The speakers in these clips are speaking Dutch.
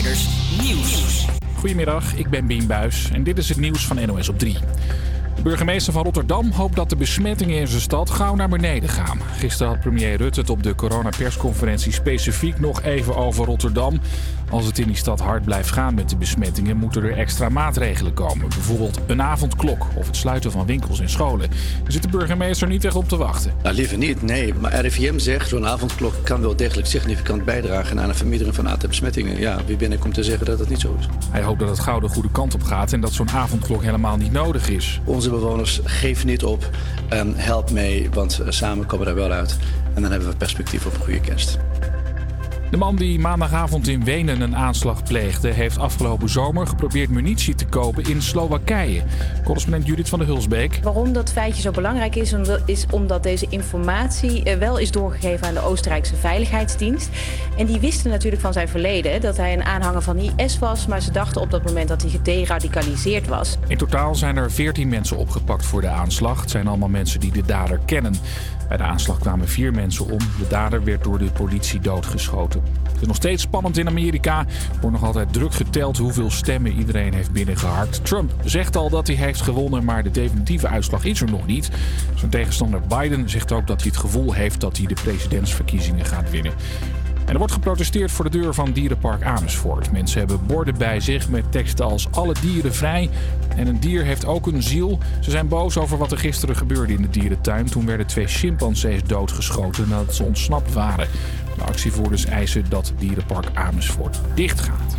Nieuws. Goedemiddag, ik ben Bien Buis en dit is het nieuws van NOS op 3. Burgemeester van Rotterdam hoopt dat de besmettingen in zijn stad gauw naar beneden gaan. Gisteren had premier Rutte het op de coronapersconferentie specifiek nog even over Rotterdam. Als het in die stad hard blijft gaan met de besmettingen, moeten er extra maatregelen komen. Bijvoorbeeld een avondklok of het sluiten van winkels en scholen. Daar zit de burgemeester niet echt op te wachten. Nou, liever niet, nee. Maar RIVM zegt, zo'n avondklok kan wel degelijk significant bijdragen aan een vermindering van aantal besmettingen. Ja, wie ben ik om te zeggen dat dat niet zo is? Hij hoopt dat het gauw de goede kant op gaat en dat zo'n avondklok helemaal niet nodig is. Onze bewoners, geef niet op en help mee, want eh, samen komen we er wel uit. En dan hebben we perspectief op een goede kerst. De man die maandagavond in Wenen een aanslag pleegde, heeft afgelopen zomer geprobeerd munitie te kopen in Slowakije. Correspondent Judith van der Hulsbeek. Waarom dat feitje zo belangrijk is, is omdat deze informatie eh, wel is doorgegeven aan de Oostenrijkse Veiligheidsdienst. En die wisten natuurlijk van zijn verleden dat hij een aanhanger van IS was, maar ze dachten op dat moment dat hij gederadicaliseerd was. In totaal zijn er 14 mensen opgepakt voor de aanslag. Het zijn allemaal mensen die de dader kennen. Bij de aanslag kwamen vier mensen om. De dader werd door de politie doodgeschoten. Het is nog steeds spannend in Amerika. Er wordt nog altijd druk geteld hoeveel stemmen iedereen heeft binnengeharkt. Trump zegt al dat hij heeft gewonnen, maar de definitieve uitslag is er nog niet. Zijn tegenstander Biden zegt ook dat hij het gevoel heeft dat hij de presidentsverkiezingen gaat winnen. En er wordt geprotesteerd voor de deur van Dierenpark Amersfoort. Mensen hebben borden bij zich met teksten als alle dieren vrij. En een dier heeft ook een ziel. Ze zijn boos over wat er gisteren gebeurde in de dierentuin. Toen werden twee chimpansees doodgeschoten nadat ze ontsnapt waren. De actievoerders eisen dat Dierenpark Amersfoort dichtgaat.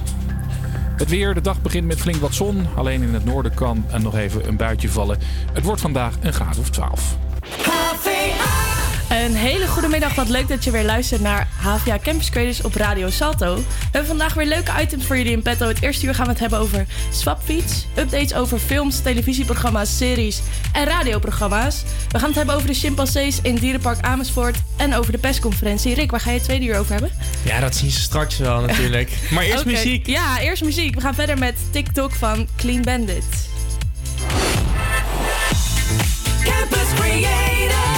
Het weer, de dag begint met flink wat zon. Alleen in het noorden kan er nog even een buitje vallen. Het wordt vandaag een graad of 12. Een hele goede middag. Wat leuk dat je weer luistert naar HVA Campus Creators op Radio Salto. We hebben vandaag weer leuke items voor jullie in petto. Het eerste uur gaan we het hebben over swapfiets, updates over films, televisieprogramma's, series en radioprogramma's. We gaan het hebben over de chimpansees in Dierenpark Amersfoort en over de persconferentie. Rick, waar ga je het tweede uur over hebben? Ja, dat zien ze straks wel natuurlijk. Maar eerst muziek. Ja, eerst muziek. We gaan verder met TikTok van Clean Bandit. Campus Creators,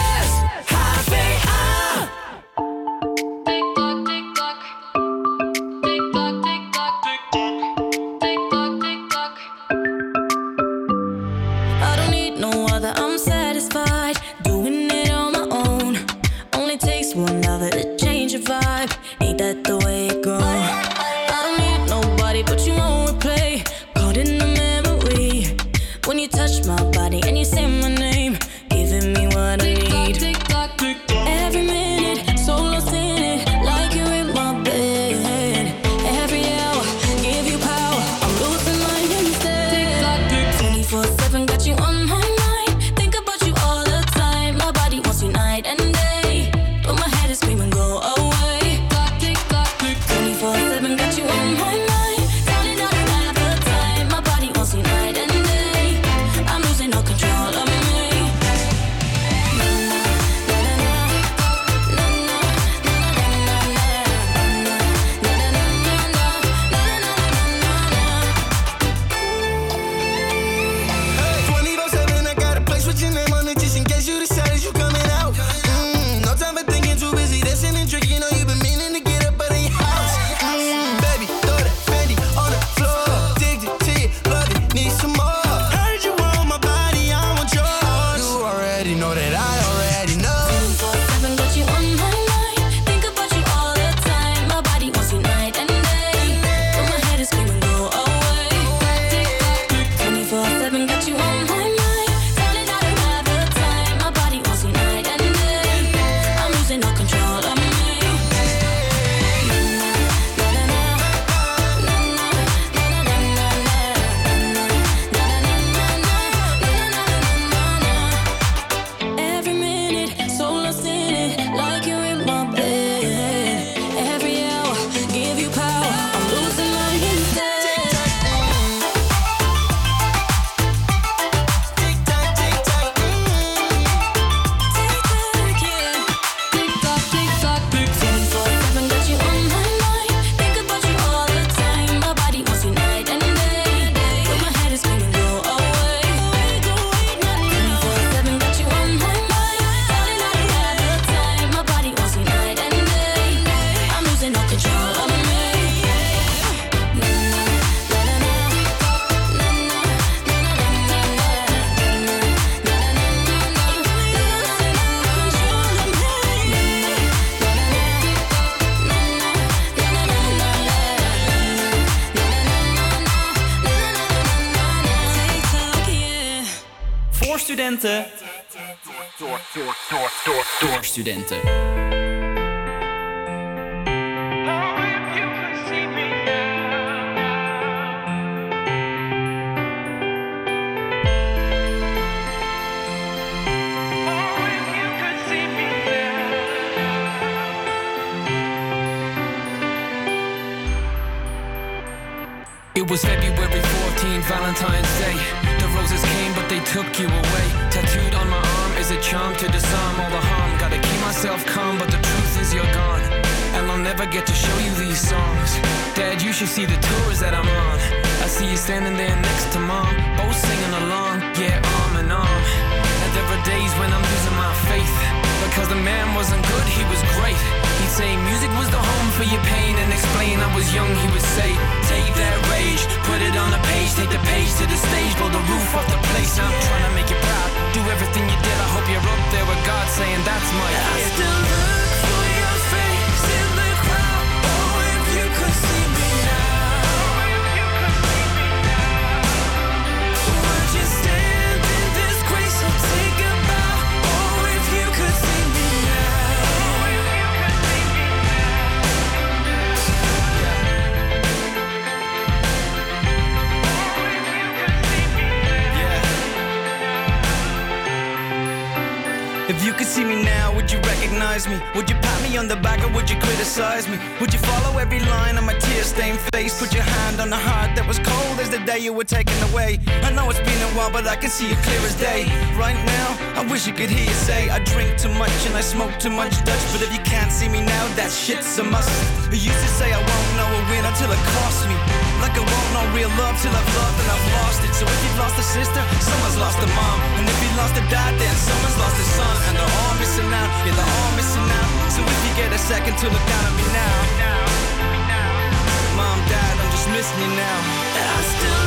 Door studenten. It was February 14, Valentine's Day. The roses came, but they took you away. Tattooed on my arm is a charm to disarm all the harm. Myself calm, but the truth is you're gone. And I'll never get to show you these songs. Dad, you should see the tours that I'm on. I see you standing there next to mom, both singing along, yeah, arm in arm. And there are days when I'm losing my faith. Because the man wasn't good, he was great. He'd say music was the home for your pain and explain I was young, he would say, take that rage, put it on the page, take the page to the stage, blow the roof off the place. I'm trying to make you proud, do everything you did. I hope you're up there with God saying that's my kid. See me now, would you recognize me? Would you pat me on the back or would you criticize me? Would you follow every line on my tear-stained face? Put your hand on the heart that was cold as the day you were taken away. I know it's been a while, but I can see it clear as day. Right now, I wish you could hear you say I drink too much and I smoke too much Dutch. But if you can't see me now, that shit's a must. You used to say I won't know a win until it costs me. Like I won't know real love till I've loved and I've lost it. So if you've lost a sister, someone's lost a mom. And if you lost a dad, then someone's lost a son. And they're all missing out, yeah, they're all missing out. So if you get a second to look down at me now. Mom, dad, I'm just missing you now. I still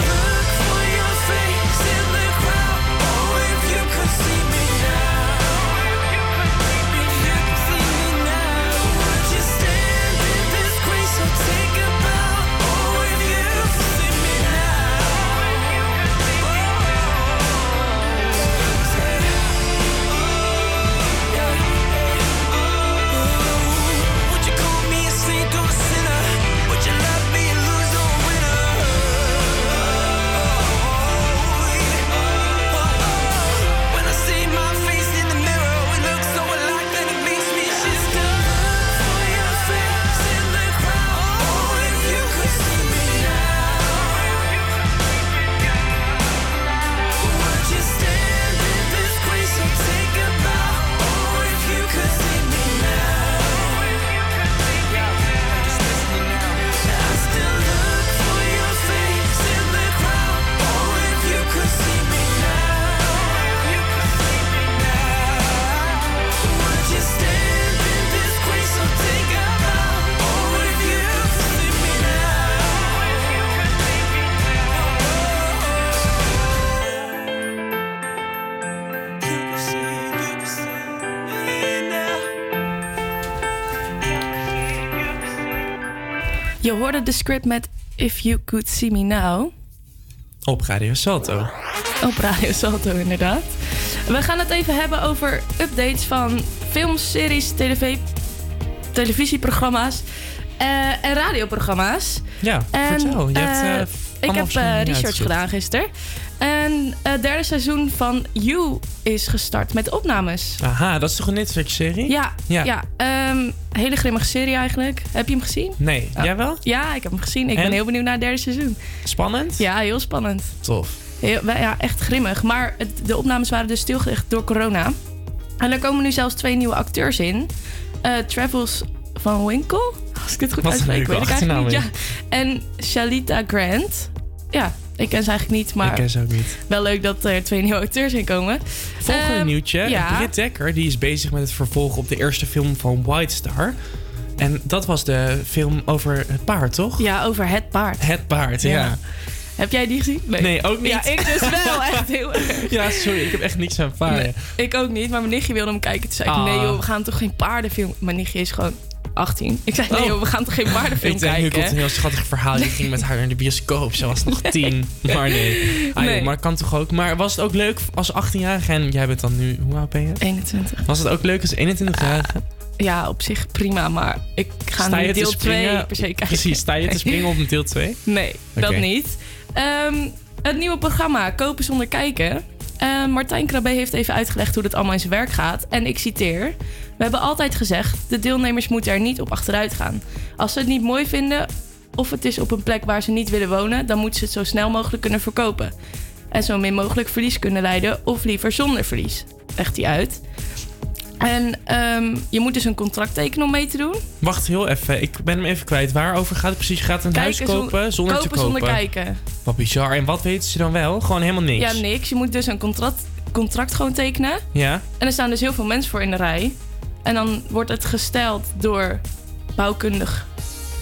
Je hoorde de script met If You Could See Me Now. Op Radio Salto. Op Radio Salto, inderdaad. We gaan het even hebben over updates van films, series, tv, televisieprogramma's eh, en radioprogramma's. Ja, En, vertel. Je hebt, eh, ik heb research gedaan gisteren. En het derde seizoen van You is gestart met opnames. Aha, dat is toch een Netflix-serie? Ja, ja. Ja. ehm, hele grimmige serie eigenlijk. Heb je hem gezien? Nee, Oh. jij wel? Ja, ik heb hem gezien. Ik En? ben heel benieuwd naar het derde seizoen. Spannend? Ja, heel spannend. Tof. Heel, ja, echt grimmig. Maar het, de opnames waren dus stilgelegd door corona. En er komen nu zelfs twee nieuwe acteurs in. Eh, Travels van Winkle, als ik het goed uitspreek, weet ik eigenlijk niet. Ja. En Shalita Grant. Ja, ik ken ze eigenlijk niet, maar Ik ken ze ook niet. wel leuk dat er twee nieuwe acteurs in komen. Volgende Ehm, nieuwtje. ja. Britt Dekker die is bezig met het vervolg op de eerste film van White Star. En dat was de film over het paard, toch? Ja, over het paard. Het paard, ja. Ja. Heb jij die gezien? Nee, ook niet. Ja, ik dus wel. Echt heel erg. Ja, sorry, ik heb echt niks aan paarden. Nee, ik ook niet, maar mijn nichtje wilde hem kijken. Toen zei ik, Ah. nee joh, we gaan toch geen paardenfilm... Mijn nichtje is gewoon 18. Ik zei, nee, Oh. joh, we gaan toch geen paardenfilm Ik denk, nu komt kijken? een heel schattig verhaal. Je ging met haar in de bioscoop. Ze was nog tien. Maar nee. Ah, joh, maar kan toch ook. Maar was het ook leuk als 18-jarige? En jij bent dan nu... Hoe oud ben je? 21. Was het ook leuk als 21-jarige? Ja, op zich prima, maar ik ga Sta je nu te deel 2 springen? per se kijken. Precies, sta je te springen op een deel 2? Nee, dat niet. Ehm, het nieuwe programma Kopen zonder kijken. Eh, Martijn Krabbe heeft even uitgelegd hoe dat allemaal in zijn werk gaat. En ik citeer. We hebben altijd gezegd, de deelnemers moeten er niet op achteruit gaan. Als ze het niet mooi vinden of het is op een plek waar ze niet willen wonen... dan moeten ze het zo snel mogelijk kunnen verkopen. En zo min mogelijk verlies kunnen leiden of liever zonder verlies. Legt hij uit. En ehm, je moet dus een contract tekenen om mee te doen. Wacht heel even. Ik ben hem even kwijt. Waarover gaat het precies? Je gaat een huis Kijken kopen zonder kopen te kopen? zonder kijken. Wat bizar. En wat weten ze dan wel? Gewoon helemaal niks. Ja, niks. Je moet dus een contract, contract gewoon tekenen. Ja? En er staan dus heel veel mensen voor in de rij. En dan wordt het gesteld door bouwkundig,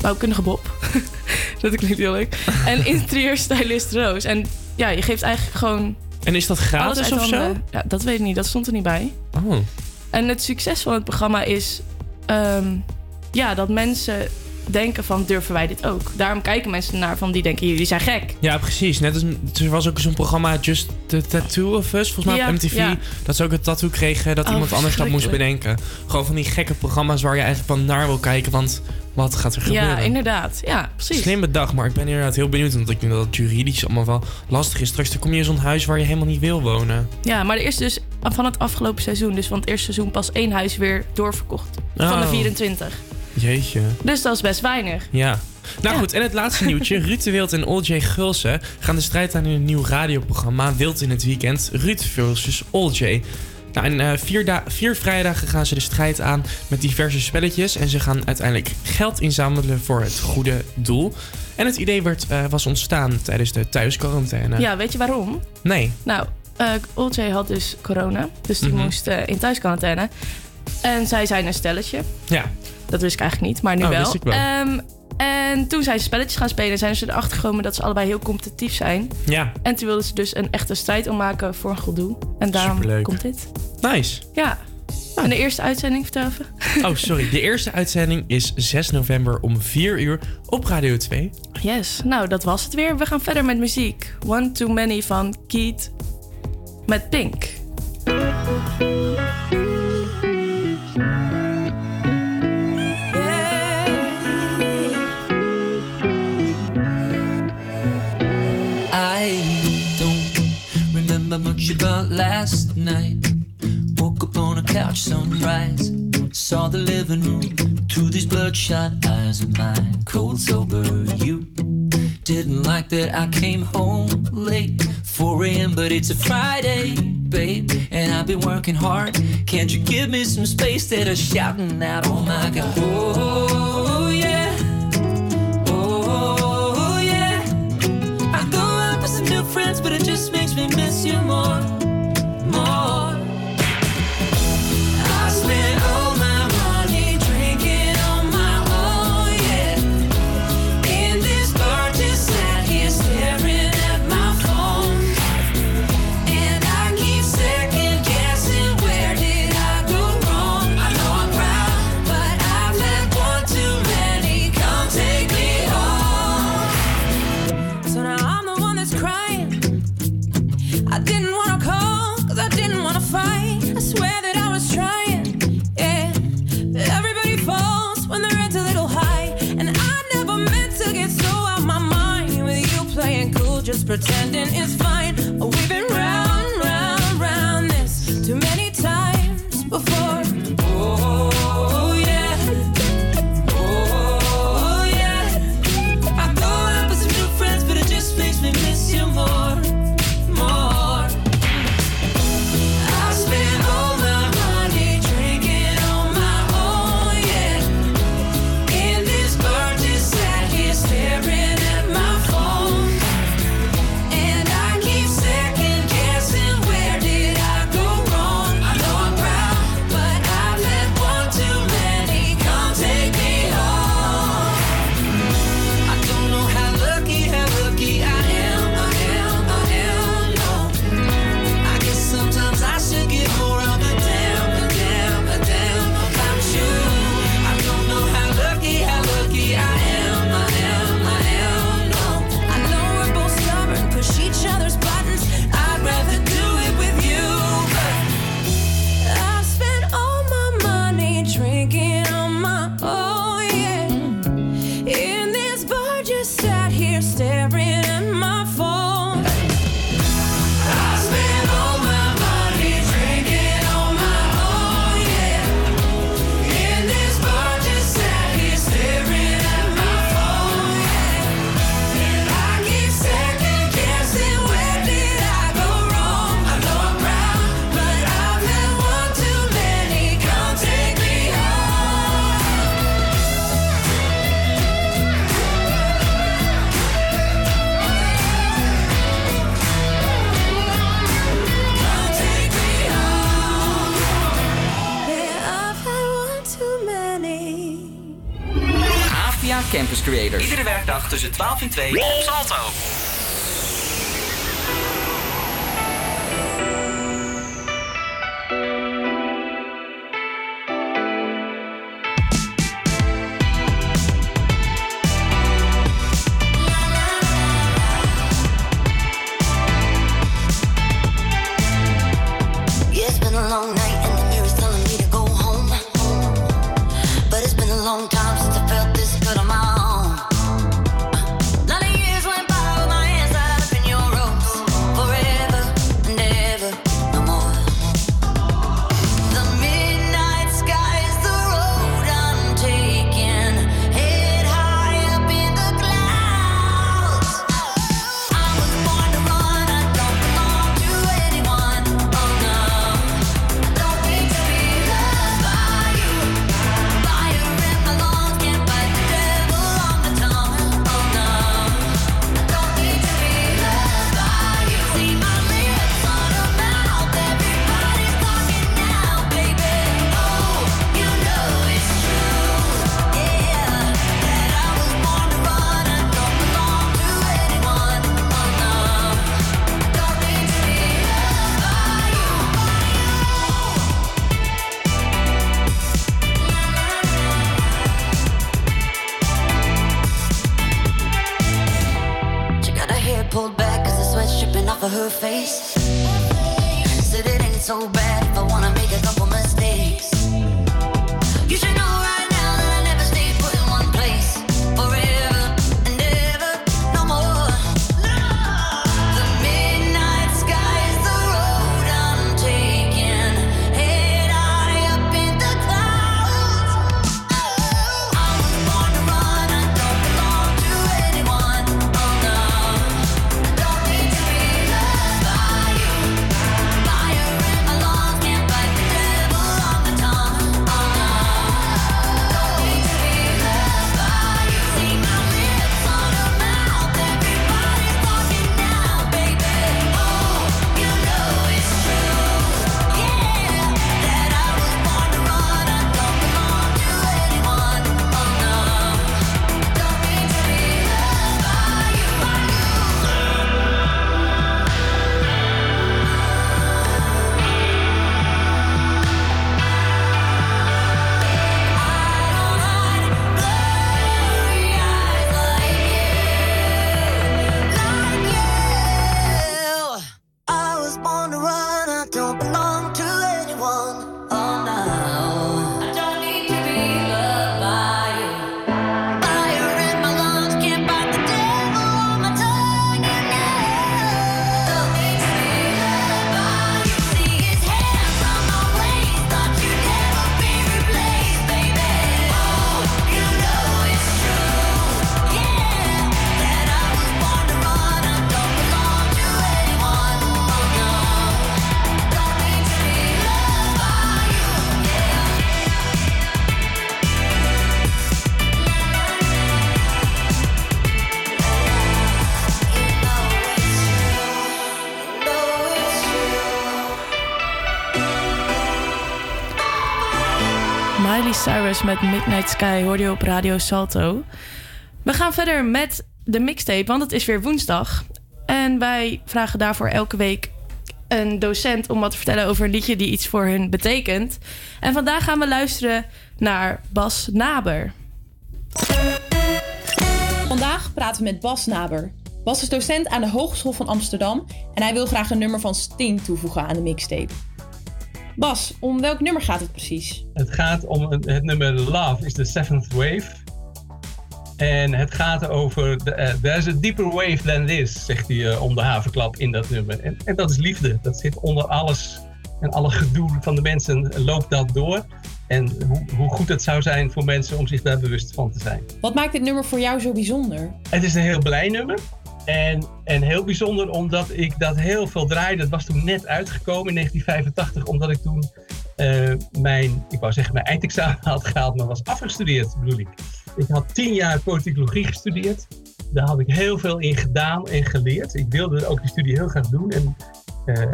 bouwkundige Bob. dat klinkt heel leuk. En interieurstylist Roos. En ja, je geeft eigenlijk gewoon En is dat gratis of zo? Ja, dat weet ik niet. Dat stond er niet bij. Oh. En het succes van het programma is ehm, ja, dat mensen denken van durven wij dit ook. Daarom kijken mensen naar van die denken jullie zijn gek. Ja, precies. Net als er was ook zo'n programma Just the Tattoo of Us, volgens mij Ja, op MTV. ja. Dat ze ook een tattoo kregen dat Oh, iemand anders dat moest bedenken. Gewoon van die gekke programma's waar je eigenlijk van naar wil kijken, want wat gaat er gebeuren? Ja, inderdaad. Ja, precies. Slim bedacht, maar ik ben inderdaad heel benieuwd. Want ik denk dat het juridisch allemaal wel lastig is. Straks dan kom je in zo'n huis waar je helemaal niet wil wonen. Ja, maar er is dus van het afgelopen seizoen, dus van het eerste seizoen, pas één huis weer doorverkocht. Van de Oh. 24. Jeetje. Dus dat is best weinig. Ja. Nou Ja. goed, en het laatste nieuwtje. Ruud de Wild en OJ Gulsen gaan de strijd aan in een nieuw radioprogramma Wild in het Weekend. Ruud versus OJ. Nou, en eh, vier, vier vrijdagen gaan ze de strijd aan met diverse spelletjes. En ze gaan uiteindelijk geld inzamelen voor het goede doel. En het idee werd, eh, was ontstaan tijdens de thuisquarantaine. Ja, weet je waarom? Nee. Nou, OJ had dus corona, dus die Mhm. moest eh, in thuisquarantaine. En zij zijn een stelletje. Ja. Dat wist ik eigenlijk niet, maar nu Oh, wel. wist ik wel. Ehm, en toen zijn ze spelletjes gaan spelen, zijn ze erachter gekomen dat ze allebei heel competitief zijn. Ja. En toen wilden ze dus een echte strijd ommaken voor een goed doel. En daarom Superleuk. komt dit. Nice. Ja. En de eerste uitzending, vertel even. Oh, sorry. De eerste uitzending is 6 november om 4 uur op Radio 2. Yes, nou dat was het weer. We gaan verder met muziek. One Too Many van Keith met Pink. I don't remember much about last night. Woke up on a couch, sunrise. Saw the living room through these bloodshot eyes of mine. Cold sober, you didn't like that I came home late. 4 a.m., but it's a Friday, babe. And I've been working hard. Can't you give me some space that I'm shouting out, oh my god? Oh, yeah. Oh, yeah. I go out with some new friends, but it just makes me miss you more, more. Pretending it's fine. Tussen 12 en 2 op Salto. Met Midnight Sky hoorde je op Radio Salto. We gaan verder met de mixtape, want het is weer woensdag. En wij vragen daarvoor elke week een docent om wat te vertellen over een liedje die iets voor hun betekent. En vandaag gaan we luisteren naar Bas Naber. Vandaag praten we met Bas Naber. Bas is docent aan de Hogeschool van Amsterdam en hij wil graag een nummer van Sting toevoegen aan de mixtape. Bas, om welk nummer gaat het precies? Het gaat om het, nummer Love is the Seventh Wave. En het gaat over, de, eh, there's a deeper wave than this, zegt hij eh, om de haverklap in dat nummer. En, en dat is liefde. Dat zit onder alles en alle gedoe van de mensen loopt dat door. En hoe, hoe goed het zou zijn voor mensen om zich daar bewust van te zijn. Wat maakt dit nummer voor jou zo bijzonder? Het is een heel blij nummer. En, en heel bijzonder omdat ik dat heel veel draaide. Dat was toen net uitgekomen in 1985. Omdat ik toen eh, mijn, ik wou zeggen mijn eindexamen had gehaald. Maar was afgestudeerd bedoel ik. Ik had tien jaar politicologie gestudeerd. Daar had ik heel veel in gedaan en geleerd. Ik wilde ook die studie heel graag doen. En eh, eh,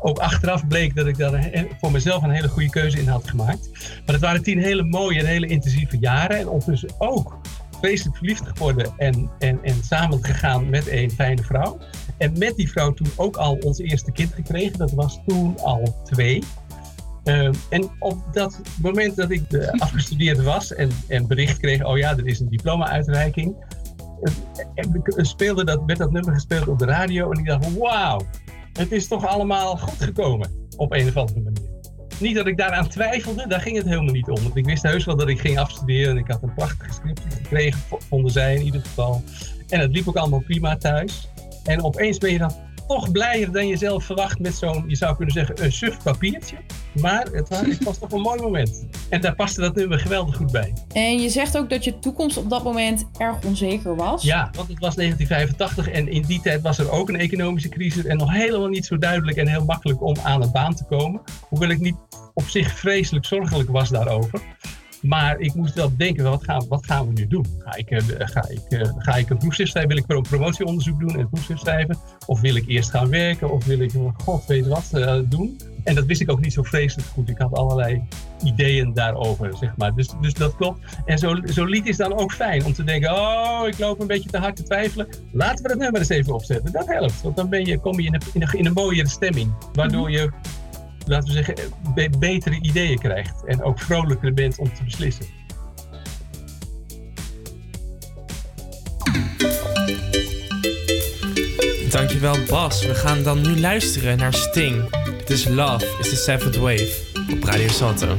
ook achteraf bleek dat ik daar voor mezelf een hele goede keuze in had gemaakt. Maar het waren tien hele mooie en hele intensieve jaren. En ondertussen ook vreselijk verliefd geworden en, en, en samen gegaan met een fijne vrouw. En met die vrouw toen ook al ons eerste kind gekregen. Dat was toen al twee. Ehm, en op dat moment dat ik eh, afgestudeerd was en, en bericht kreeg, oh ja, er is een diploma-uitreiking, eh, eh, speelde dat, werd dat nummer gespeeld op de radio en ik dacht, wauw, het is toch allemaal goed gekomen op een of andere manier. Niet dat ik daaraan twijfelde, daar ging het helemaal niet om. Want ik wist heus wel dat ik ging afstuderen en ik had een prachtige script gekregen, vo- vonden zij in ieder geval. En het liep ook allemaal prima thuis. En opeens ben je dan toch blijer dan je zelf verwacht met zo'n, je zou kunnen zeggen, een suf papiertje. Maar het was, het was toch een mooi moment. En daar paste dat nummer geweldig goed bij. En je zegt ook dat je toekomst op dat moment erg onzeker was. Ja, want het was 1985 en in die tijd was er ook een economische crisis en nog helemaal niet zo duidelijk en heel makkelijk om aan een baan te komen. Hoewel ik niet op zich vreselijk zorgelijk was daarover. Maar ik moest wel denken, wat gaan, wat gaan we nu doen? Ga ik, eh, ga ik, eh, ga ik een proefschrift schrijven? Wil ik een promotieonderzoek doen en een proefschrift schrijven? Of wil ik eerst gaan werken? Of wil ik, god weet wat, eh, doen? En dat wist ik ook niet zo vreselijk goed. Ik had allerlei ideeën daarover, zeg maar. Dus, dus dat klopt. En zo- zo'n lied is dan ook fijn om te denken, oh, ik loop een beetje te hard te twijfelen. Laten we dat nummer eens even opzetten. Dat helpt, want dan ben je, kom je in een, in een, in een mooiere stemming. Waardoor je, laten we zeggen, be- betere ideeën krijgt. En ook vrolijker bent om te beslissen. Dankjewel Bas. We gaan dan nu luisteren naar Sting. Dit is Love is the Seventh Wave op Radio Salto.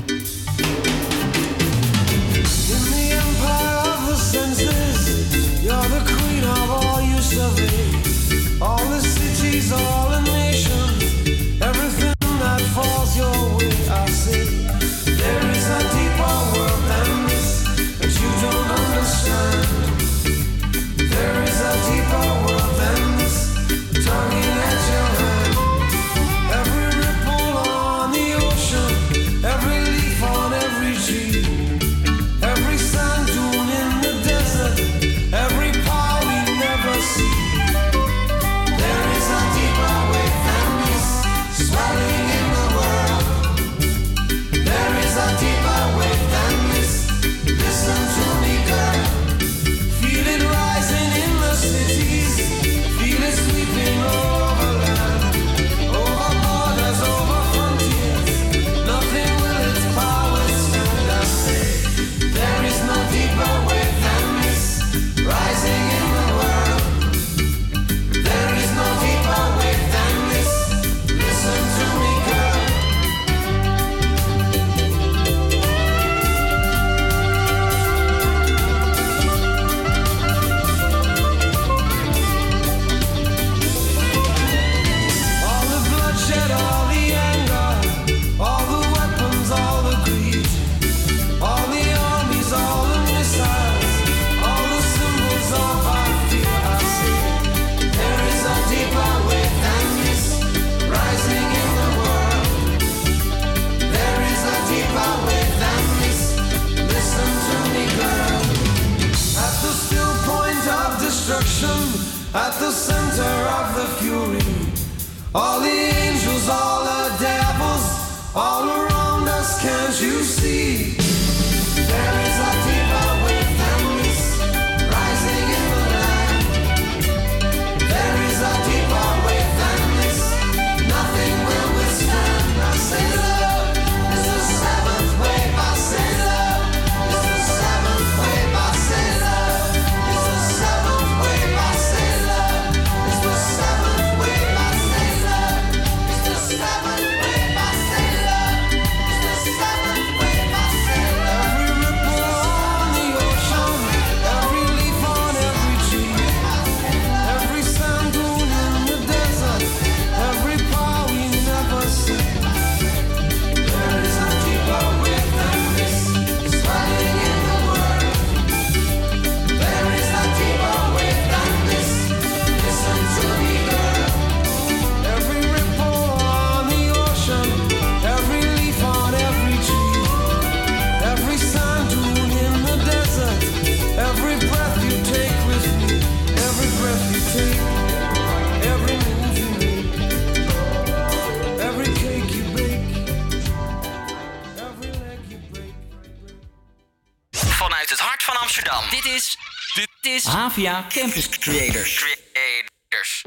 Amsterdam. Dit is... Dit is... Havia Campus Creators. Creators.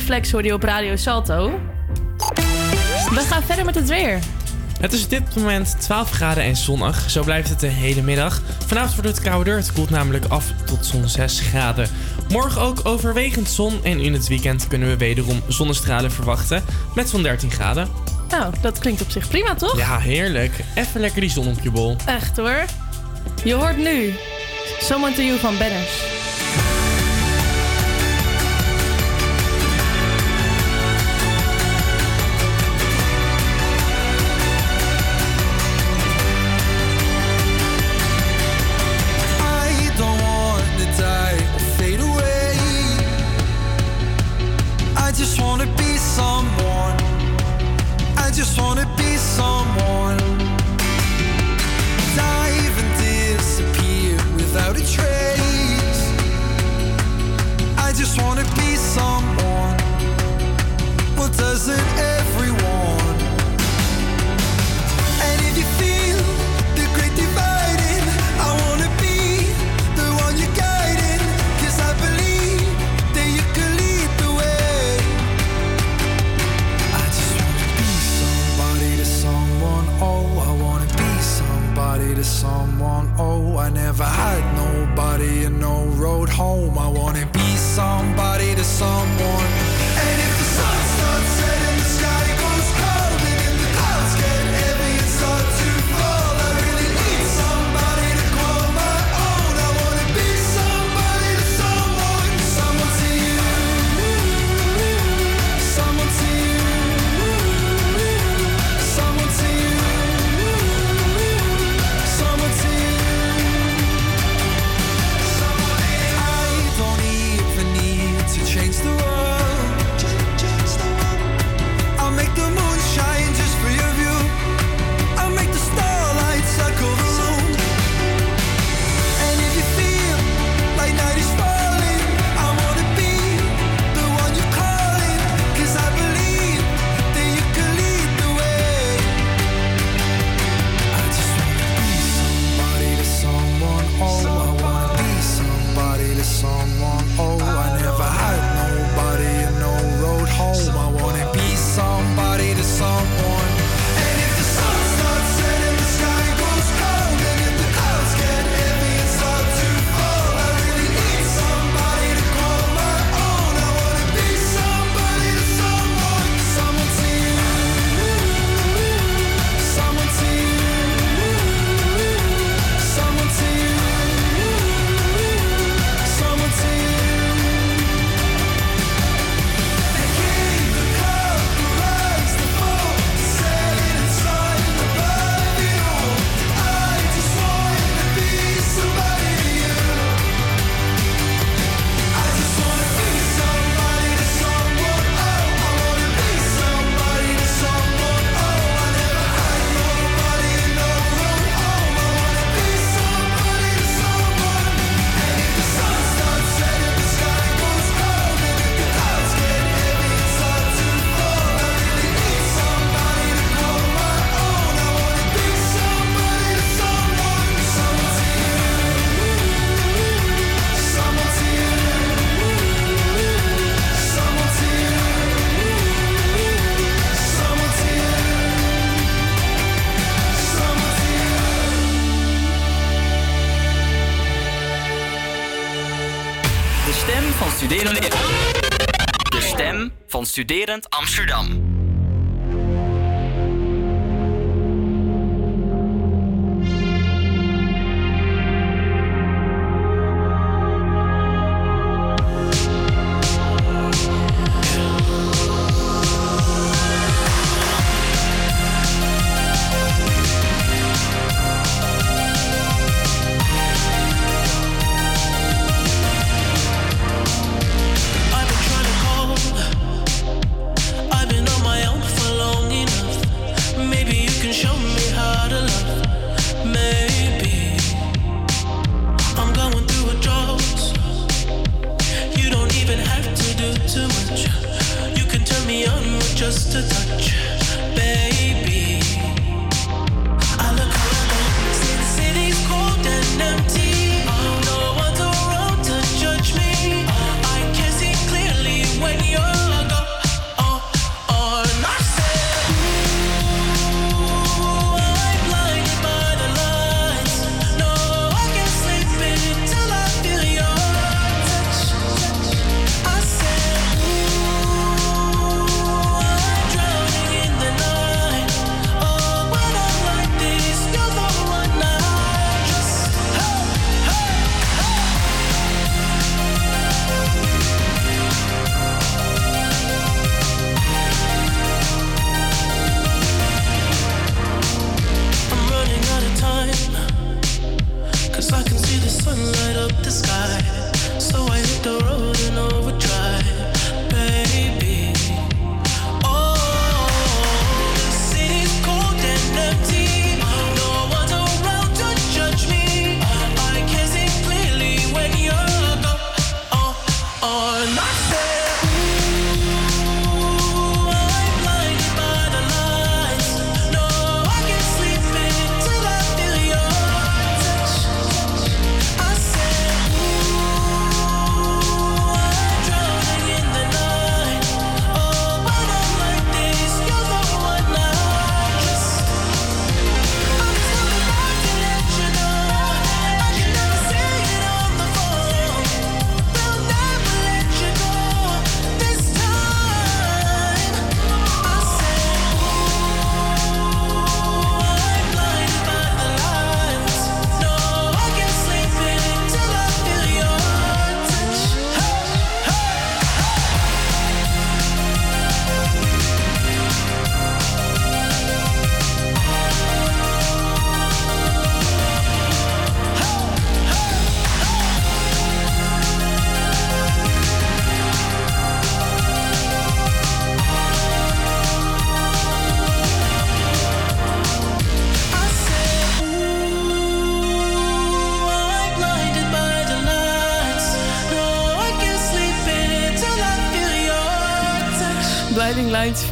Flex hoorde je op Radio Salto. We gaan verder met het weer. Het is op dit moment 12 graden en zonnig. Zo blijft het de hele middag. Vanavond wordt het kouder. Het koelt namelijk af tot zo'n 6 graden. Morgen ook overwegend zon. En in het weekend kunnen we wederom zonnestralen verwachten. Met zo'n 13 graden. Nou, dat klinkt op zich prima, toch? Ja, heerlijk. Even lekker die zon op je bol. Echt hoor. Je hoort nu Someone to You van Banners. Studerend Amsterdam.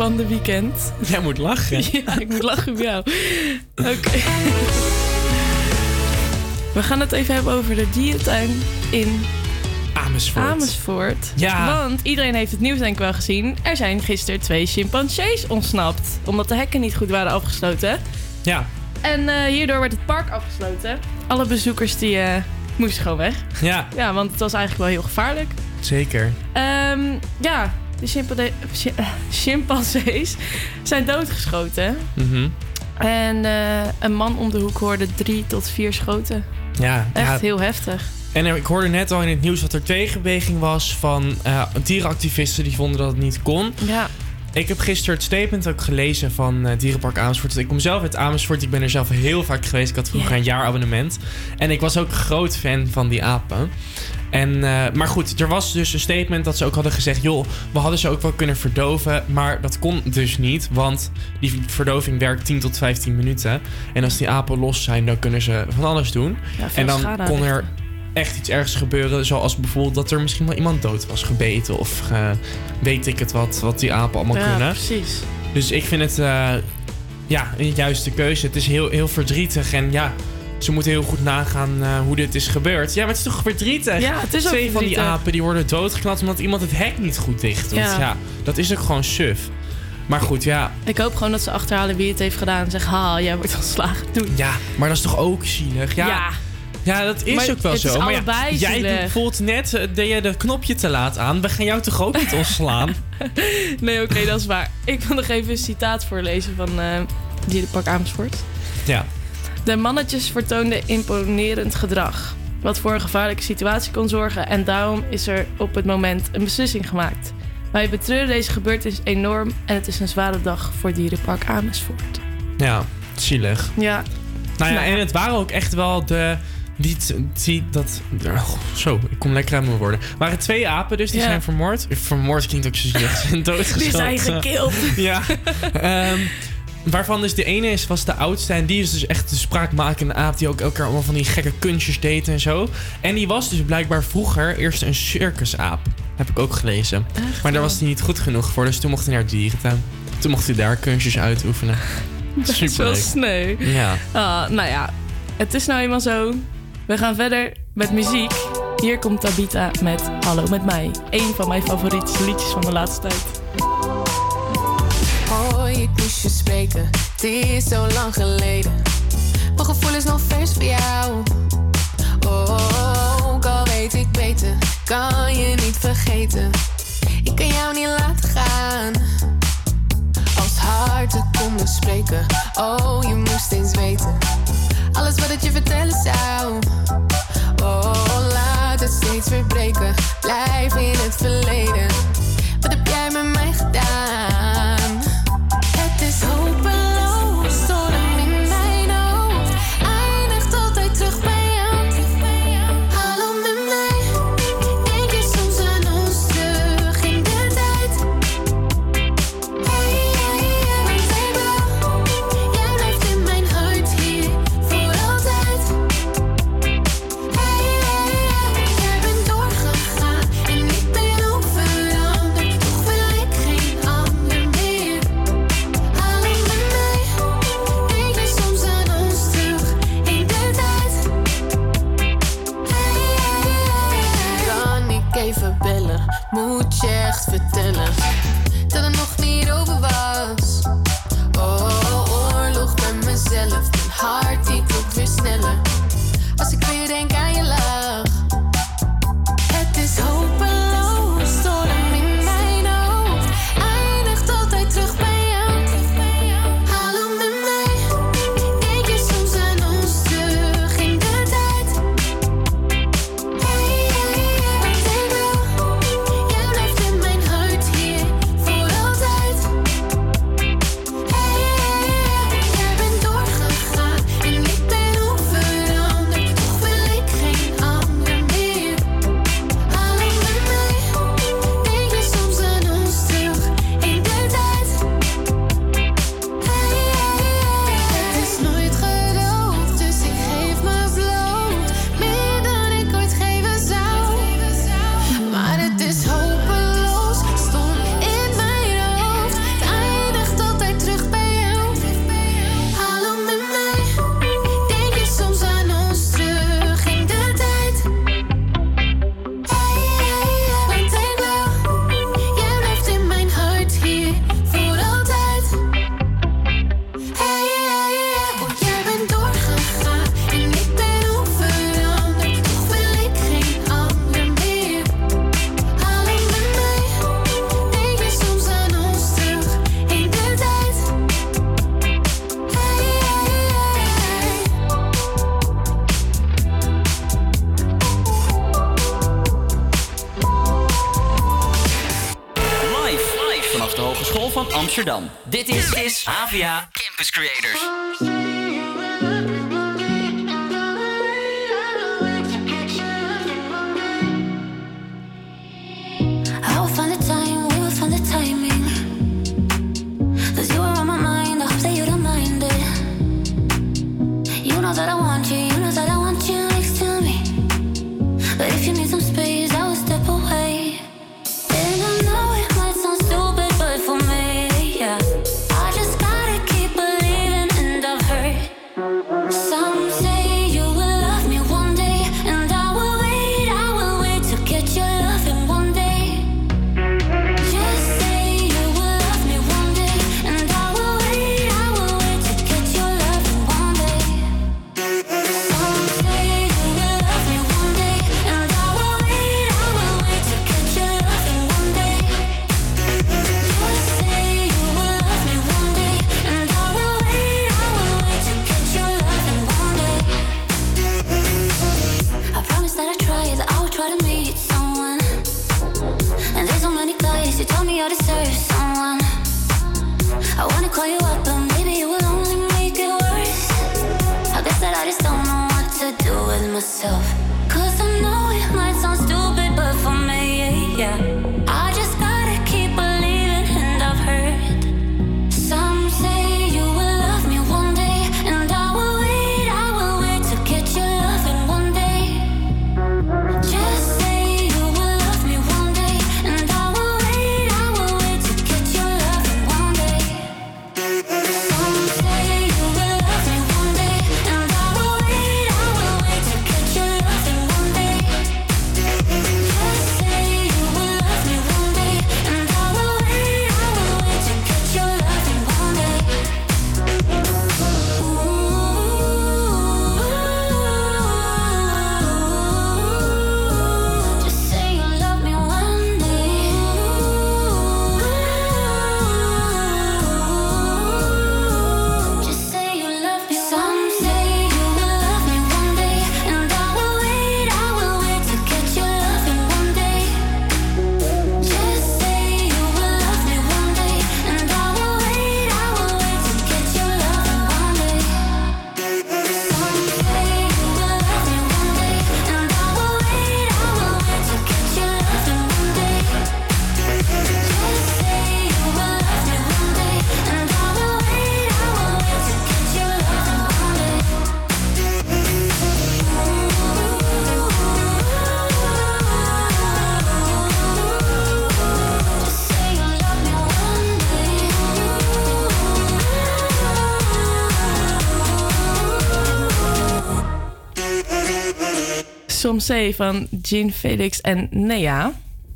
Van de weekend. Jij moet lachen. Ja, ik moet lachen om jou. Oké. We gaan het even hebben over de dierentuin in Amersfoort. Amersfoort. Ja. Want iedereen heeft het nieuws denk ik wel gezien. Er zijn gisteren twee chimpansees ontsnapt. Omdat de hekken niet goed waren afgesloten. Ja. En eh, hierdoor werd het park afgesloten. Alle bezoekers die eh, moesten gewoon weg. Ja, Ja, want het was eigenlijk wel heel gevaarlijk. zeker. Ehm, ja, de eh, chimpansees zijn doodgeschoten. Mhm. En eh, een man om de hoek hoorde drie tot vier schoten. Ja, Echt ja. heel heftig. En er- ik hoorde net al in het nieuws dat er tegenbeweging was van eh, dierenactivisten die vonden dat het niet kon. Ja. Ik heb gisteren het statement ook gelezen van eh, Dierenpark Amersfoort. Ik kom zelf uit Amersfoort. Ik ben er zelf heel vaak geweest. Ik had vroeger een jaarabonnement. En ik was ook een groot fan van die apen. En, eh, maar goed, er was dus een statement dat ze ook hadden gezegd... joh, we hadden ze ook wel kunnen verdoven, maar dat kon dus niet. Want die verdoving werkt 10 tot 15 minuten. En als die apen los zijn, dan kunnen ze van alles doen. Ja, en dan kon er echt iets ergs gebeuren. Zoals bijvoorbeeld dat er misschien wel iemand dood was gebeten. Of weet ik het wat, wat die apen allemaal ja, kunnen. precies. Dus ik vind het eh, ja, een juiste keuze. Het is heel, heel verdrietig. En ja, ze moeten heel goed nagaan eh, hoe dit is gebeurd. Ja, maar het is toch verdrietig? Ja, het is ook Twee van die apen die worden doodgeknald omdat iemand het hek niet goed dicht doet. Ja. Ja. dat is ook gewoon suf. Maar goed, ja. Ik hoop gewoon dat ze achterhalen wie het heeft gedaan. En zeggen, ha, jij wordt ontslagen. Doei. Ja, maar dat is toch ook zielig? Ja. Ja. Ja, dat is Maar ook wel zo. maar ja, jij voelt net eh, dat je de knopje te laat aan. We gaan jou toch ook niet ontslaan? Nee, oké, dat is waar. Ik wil nog even een citaat voorlezen van eh Dierenpark Amersfoort. Ja. De mannetjes vertoonden imponerend gedrag, wat voor een gevaarlijke situatie kon zorgen en daarom is er op het moment een beslissing gemaakt. Wij betreuren deze gebeurtenis enorm en het is een zware dag voor Dierenpark Amersfoort. Ja, zielig. Ja. Nou ja, Nou en het waren ook echt wel de... Die, die, dat, oh, zo, ik kom lekker aan mijn woorden. Er waren twee apen dus, die Ja. zijn vermoord. Vermoord klinkt ook zo zielig. Ze zijn doodgeschoten. Die zijn gekild. ja. Ehm, waarvan dus de ene is, was de oudste. En die is dus echt de spraakmakende aap. Die ook elkaar allemaal van die gekke kunstjes deed en zo. En die was dus blijkbaar vroeger eerst een circusaap. Heb ik ook gelezen. Maar daar was hij niet goed genoeg voor. Dus toen mocht hij naar de dierentuin. Toen mocht hij daar kunstjes uitoefenen. Dat is wel sneu. Ja. Ah, nou ja, het is nou eenmaal zo. We gaan verder met muziek. Hier komt Tabita met Hallo met mij. Een van mijn favoriete liedjes van de laatste tijd. Je spreken. Het is zo lang geleden. Mijn gevoel is nog vers voor jou. Oh, ook al weet ik beter, kan je niet vergeten. Ik kan jou niet laten gaan. Als harten konden spreken. Oh, je moest eens weten. Alles wat ik je vertellen zou. Oh, laat het steeds weer breken. Blijf in het verleden. Wat heb jij met mij gedaan? Is, dit is HVA Campus Creators. Soms C van Jean Felix en Nea.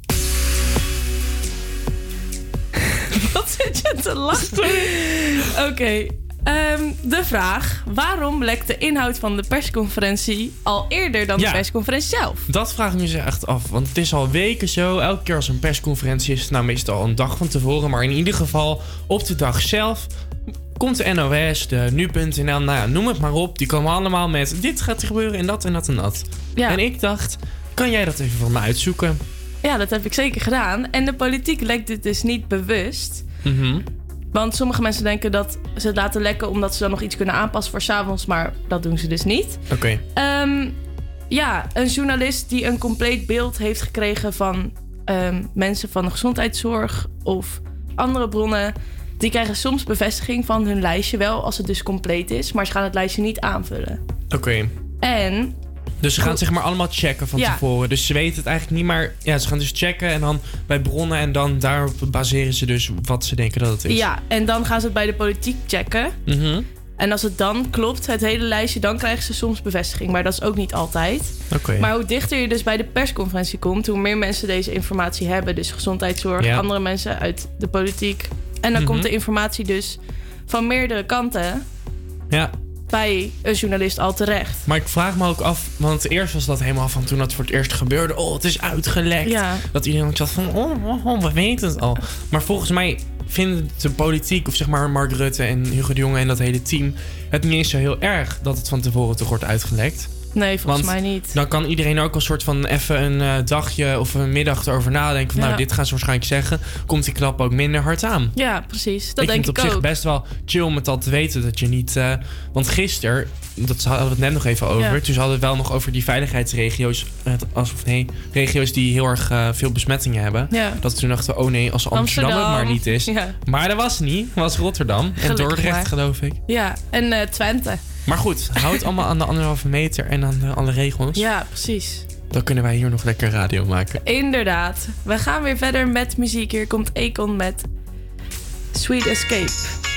Wat zit je te lachen? Oké, ehm, de vraag. Waarom lekt de inhoud van de persconferentie al eerder dan Ja. de persconferentie zelf? Dat vraag ik me dus echt af. Want het is al weken zo. Elke keer als een persconferentie is, het nou meestal een dag van tevoren. Maar in ieder geval op de dag zelf komt de NOS, de nu.nl, nou ja, noem het maar op. Die komen allemaal met dit gaat er gebeuren en dat en dat en dat. Ja. En ik dacht, kan jij dat even voor me uitzoeken? Ja, dat heb ik zeker gedaan. En de politiek lekt dit dus niet bewust. Mhm. Want sommige mensen denken dat ze het laten lekken omdat ze dan nog iets kunnen aanpassen voor s'avonds. Maar dat doen ze dus niet. Oké. Ehm, ja, een journalist die een compleet beeld heeft gekregen van ehm, mensen van de gezondheidszorg of andere bronnen. Die krijgen soms bevestiging van hun lijstje wel als het dus compleet is. Maar ze gaan het lijstje niet aanvullen. Oké. En Dus ze gaan het zeg maar allemaal checken van Ja. tevoren. Dus ze weten het eigenlijk niet, maar ja, ze gaan dus checken en dan bij bronnen en dan daarop baseren ze dus wat ze denken dat het is. ja, en dan gaan ze het bij de politiek checken. Mhm. En als het dan klopt, het hele lijstje, dan krijgen ze soms bevestiging. Maar dat is ook niet altijd. Oké. Maar hoe dichter je dus bij de persconferentie komt, hoe meer mensen deze informatie hebben. Dus gezondheidszorg, Ja. andere mensen uit de politiek. En dan Mhm. komt de informatie dus van meerdere kanten Ja. bij een journalist al terecht. Maar ik vraag me ook af, want eerst was dat helemaal van toen dat voor het eerst gebeurde. Oh, het is uitgelekt. Ja. Dat iedereen zat van, oh, oh, oh, we weten het al. Maar volgens mij vinden de politiek, of zeg maar Mark Rutte en Hugo de Jonge en dat hele team, het niet eens zo heel erg dat het van tevoren toch wordt uitgelekt. Nee, volgens Want mij niet. Dan kan iedereen ook een soort van even een eh, dagje of een middag erover nadenken. Van, Ja. Nou, dit gaan ze waarschijnlijk zeggen. Komt die klap ook minder hard aan. Ja, precies. Dat ik denk vind het ik op zich best wel chill om het al te weten. Dat je niet. eh, want gisteren, dat hadden we het net nog even over. Ja. Toen hadden we het wel nog over die veiligheidsregio's. Het, alsof nee, regio's die heel erg eh, veel besmettingen hebben. Ja. Dat toen dachten, we, oh nee, als Amsterdam, het maar niet is. Maar dat was niet. Het was Rotterdam. En Dordrecht, maar. geloof ik. Ja, en Twente. Maar goed, houd allemaal aan de anderhalve meter en aan de, alle regels. Ja, precies. Dan kunnen wij hier nog lekker radio maken. Inderdaad. We gaan weer verder met muziek. Hier komt Akon met Sweet Escape.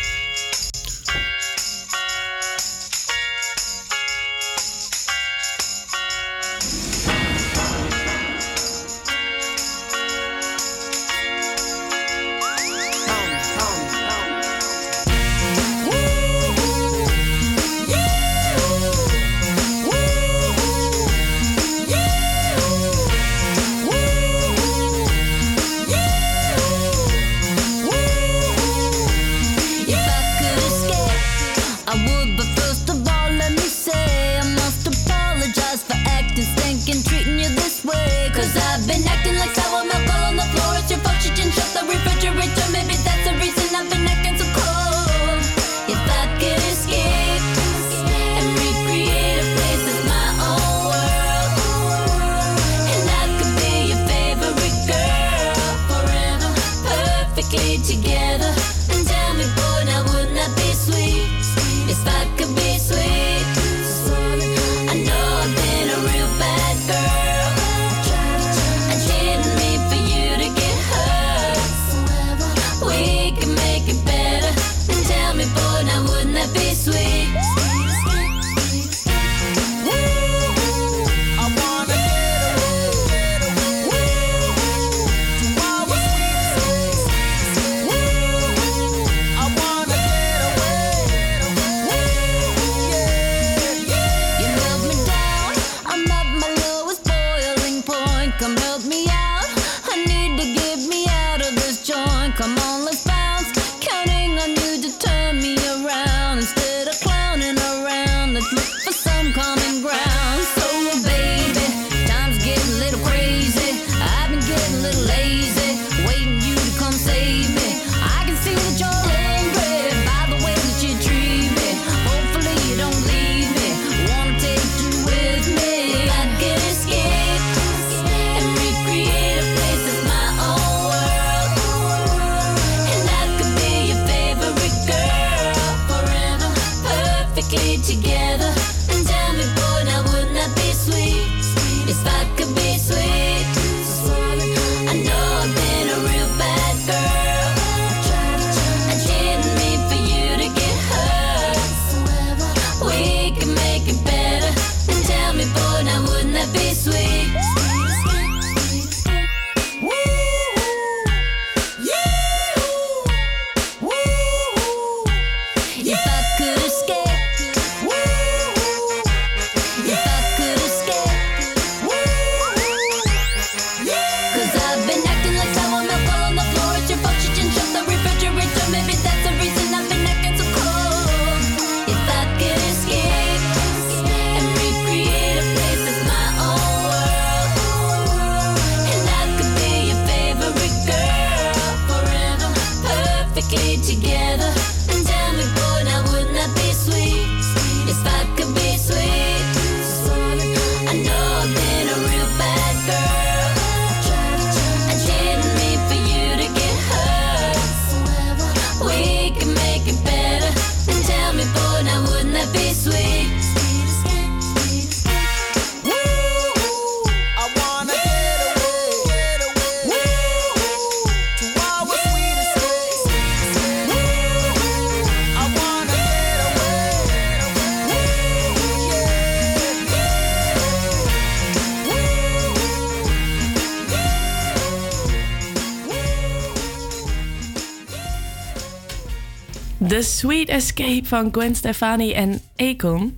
The Sweet Escape van Gwen Stefani en Akon.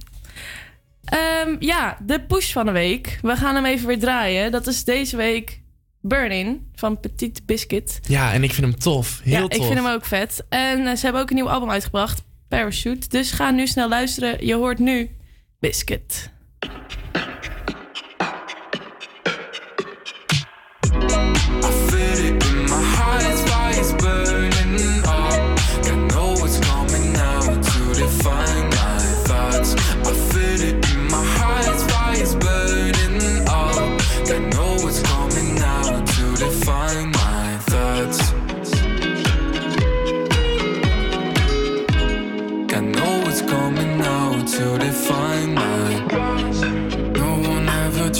Ehm, ja, de push van de week. We gaan hem even weer draaien. Dat is deze week Burning van Petit Biscuit. Ja, en ik vind hem tof. Heel ja, tof. ik vind hem ook vet. En eh, ze hebben ook een nieuw album uitgebracht, Parachute. Dus ga nu snel luisteren. Je hoort nu Biscuit.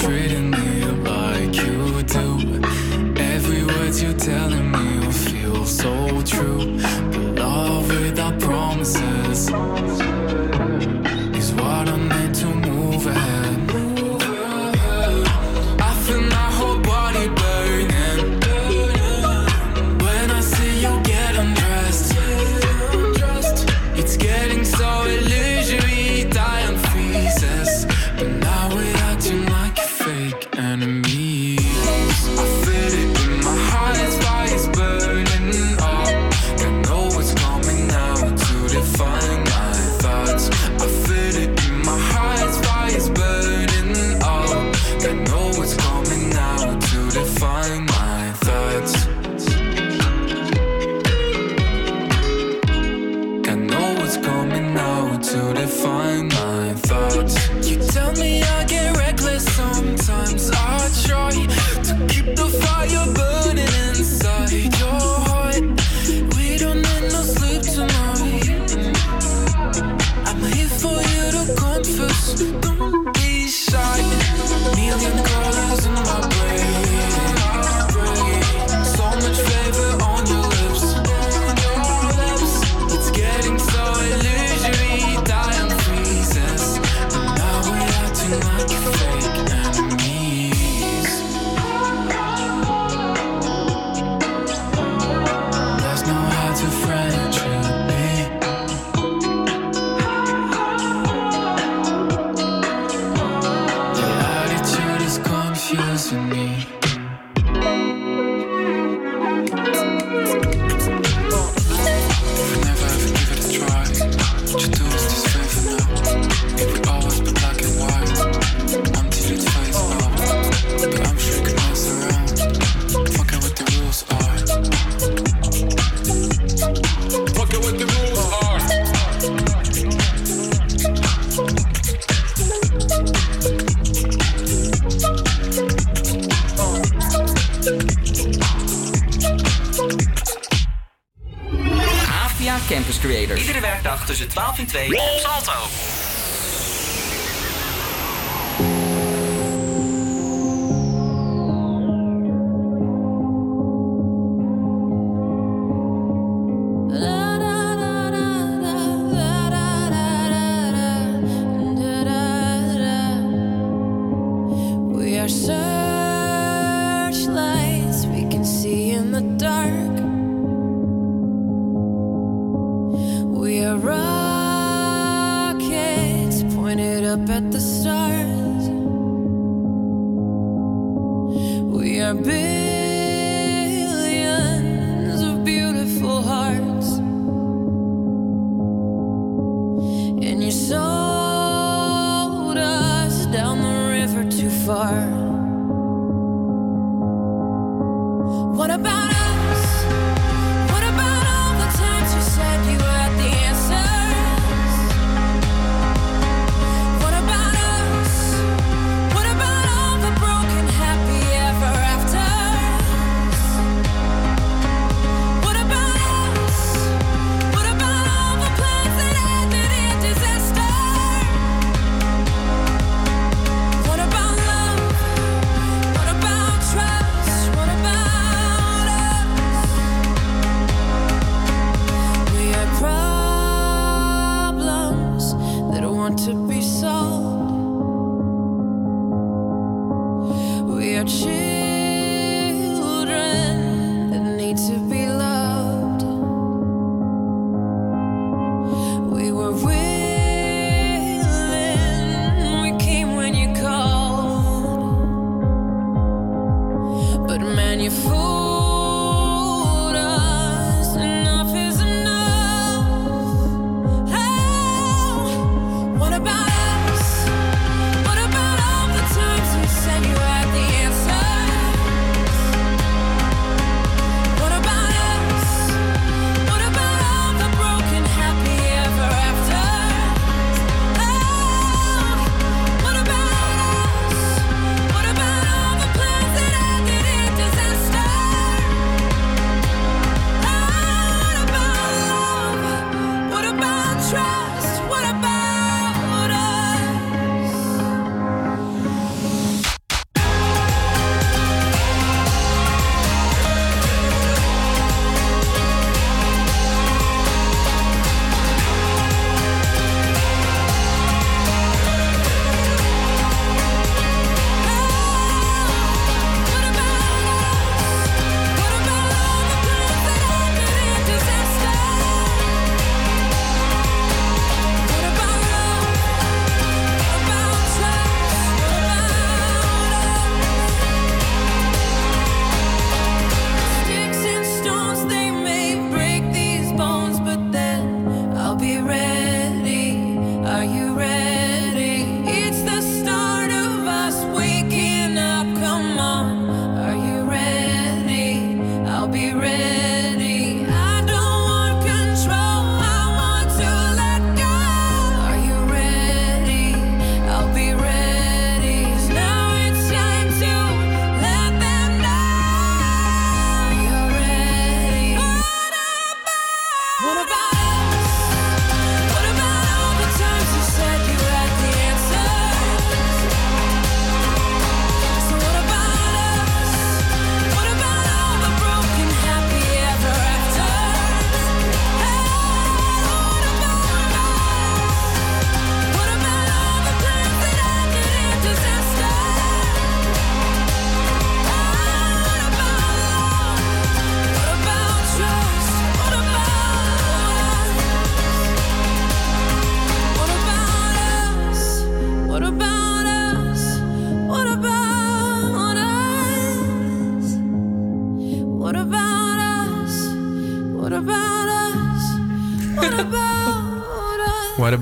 treating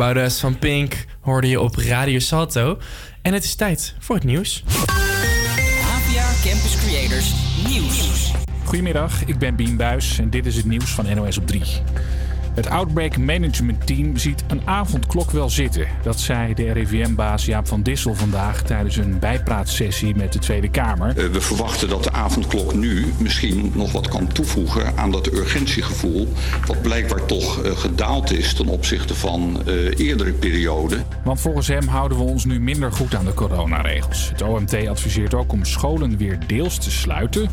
About Us van Pink hoorde je op Radio Salto. En het is tijd voor het nieuws. APA Campus Creators Nieuws. Goedemiddag, ik ben Bien Buis en dit is het nieuws van NOS op 3. Het Outbreak Management Team ziet een avondklok wel zitten. Dat zei de RIVM-baas Jaap van Dissel vandaag tijdens een bijpraatsessie met de Tweede Kamer. Eh, We verwachten dat de avondklok nu misschien nog wat kan toevoegen aan dat urgentiegevoel. Wat blijkbaar toch eh, gedaald is ten opzichte van eh, eerdere perioden. Want volgens hem houden we ons nu minder goed aan de coronaregels. Het OMT adviseert ook om scholen weer deels te sluiten.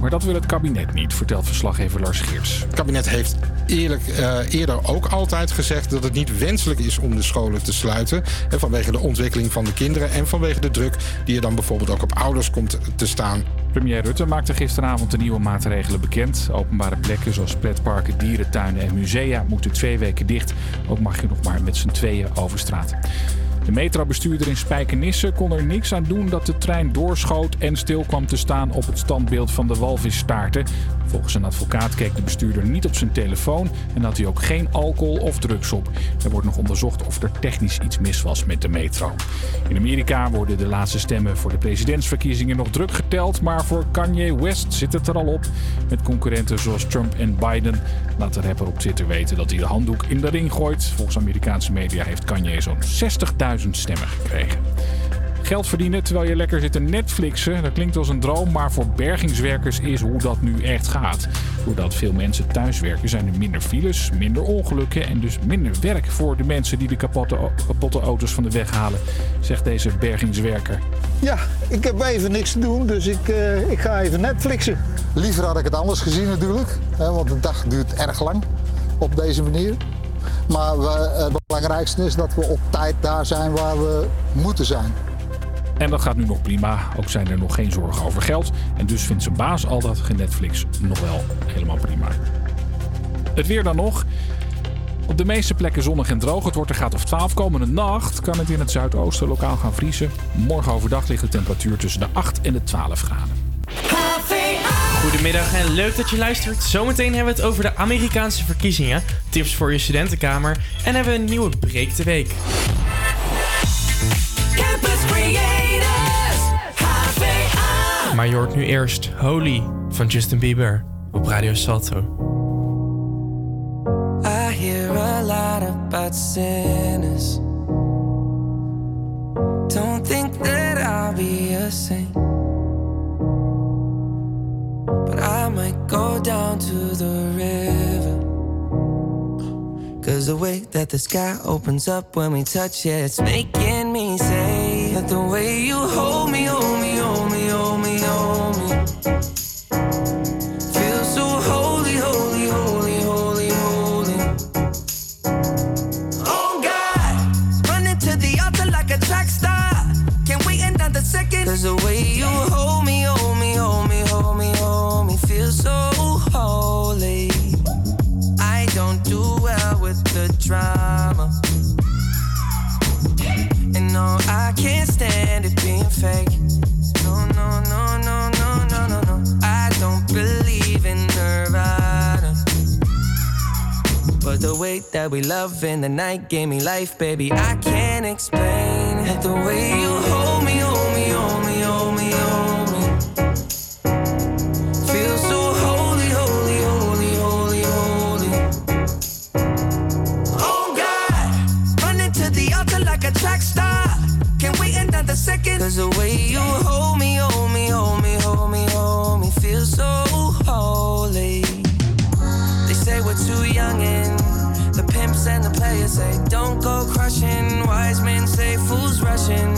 Maar dat wil het kabinet niet, vertelt verslaggever Lars Geerts. Het kabinet heeft eerlijk, eh, eerder ook altijd gezegd dat het niet wenselijk is om de scholen te sluiten. En vanwege de ontwikkeling van de kinderen en vanwege de druk die er dan bijvoorbeeld ook op ouders komt te staan. Premier Rutte maakte gisteravond de nieuwe maatregelen bekend. Openbare plekken zoals pretparken, dierentuinen en musea moeten twee weken dicht. Ook mag je nog maar met z'n tweeën over straat. De metrobestuurder in Spijkenisse kon er niks aan doen dat de trein doorschoot en stil kwam te staan op het standbeeld van de walvisstaarten. Volgens een advocaat keek de bestuurder niet op zijn telefoon en had hij ook geen alcohol of drugs op. Er wordt nog onderzocht of er technisch iets mis was met de metro. In Amerika worden de laatste stemmen voor de presidentsverkiezingen nog druk geteld, maar voor Kanye West zit het er al op. Met concurrenten zoals Trump en Biden laat de rapper op Twitter weten dat hij de handdoek in de ring gooit. Volgens Amerikaanse media heeft Kanye zo'n 60.000 stemmen gekregen. Geld verdienen terwijl je lekker zit te Netflixen, dat klinkt als een droom, maar voor bergingswerkers is hoe dat nu echt gaat. Doordat veel mensen thuiswerken zijn er minder files, minder ongelukken en dus minder werk voor de mensen die de kapotte, kapotte auto's van de weg halen, zegt deze bergingswerker. Ja, ik heb even niks te doen, dus ik, eh, ik ga even Netflixen. Liever had ik het anders gezien natuurlijk, hè, want de dag duurt erg lang op deze manier. Maar we, het belangrijkste is dat we op tijd daar zijn waar we moeten zijn. En dat gaat nu nog prima. Ook zijn er nog geen zorgen over geld. En dus vindt zijn baas al dat Netflix nog wel helemaal prima. Het weer dan nog. Op de meeste plekken zonnig en droog. Het wordt een graad of 12. Komende nacht kan het in het zuidoosten lokaal gaan vriezen. Morgen overdag ligt de temperatuur tussen de 8 en de 12 graden. Goedemiddag en leuk dat je luistert. Zometeen hebben we het over de Amerikaanse verkiezingen, tips voor je studentenkamer en hebben we een nieuwe break de week. Maar je hoort nu eerst Holy van Justin Bieber op Radio Salto. I hear a lot about sinners. Don't think that I'll be a saint. But I might go down to the river. Cause the way that the sky opens up when we touch it, it's making me say that the way you hold me, hold I can't stand it being fake. No, no, no, no, no, no, no, no. I don't believe in Nirvana. But the way that we love in the night gave me life, baby. I can't explain it. The way you hold me, hold me, hold me, hold me, hold me. Feel so holy, holy, holy, holy, holy. Oh God, running to the altar like a track star. Another second. Cause the way you hold me, hold me, hold me, hold me, hold me, feel so holy. They say we're too young and the pimps and the players say don't go crushing. Wise men say fools rushing,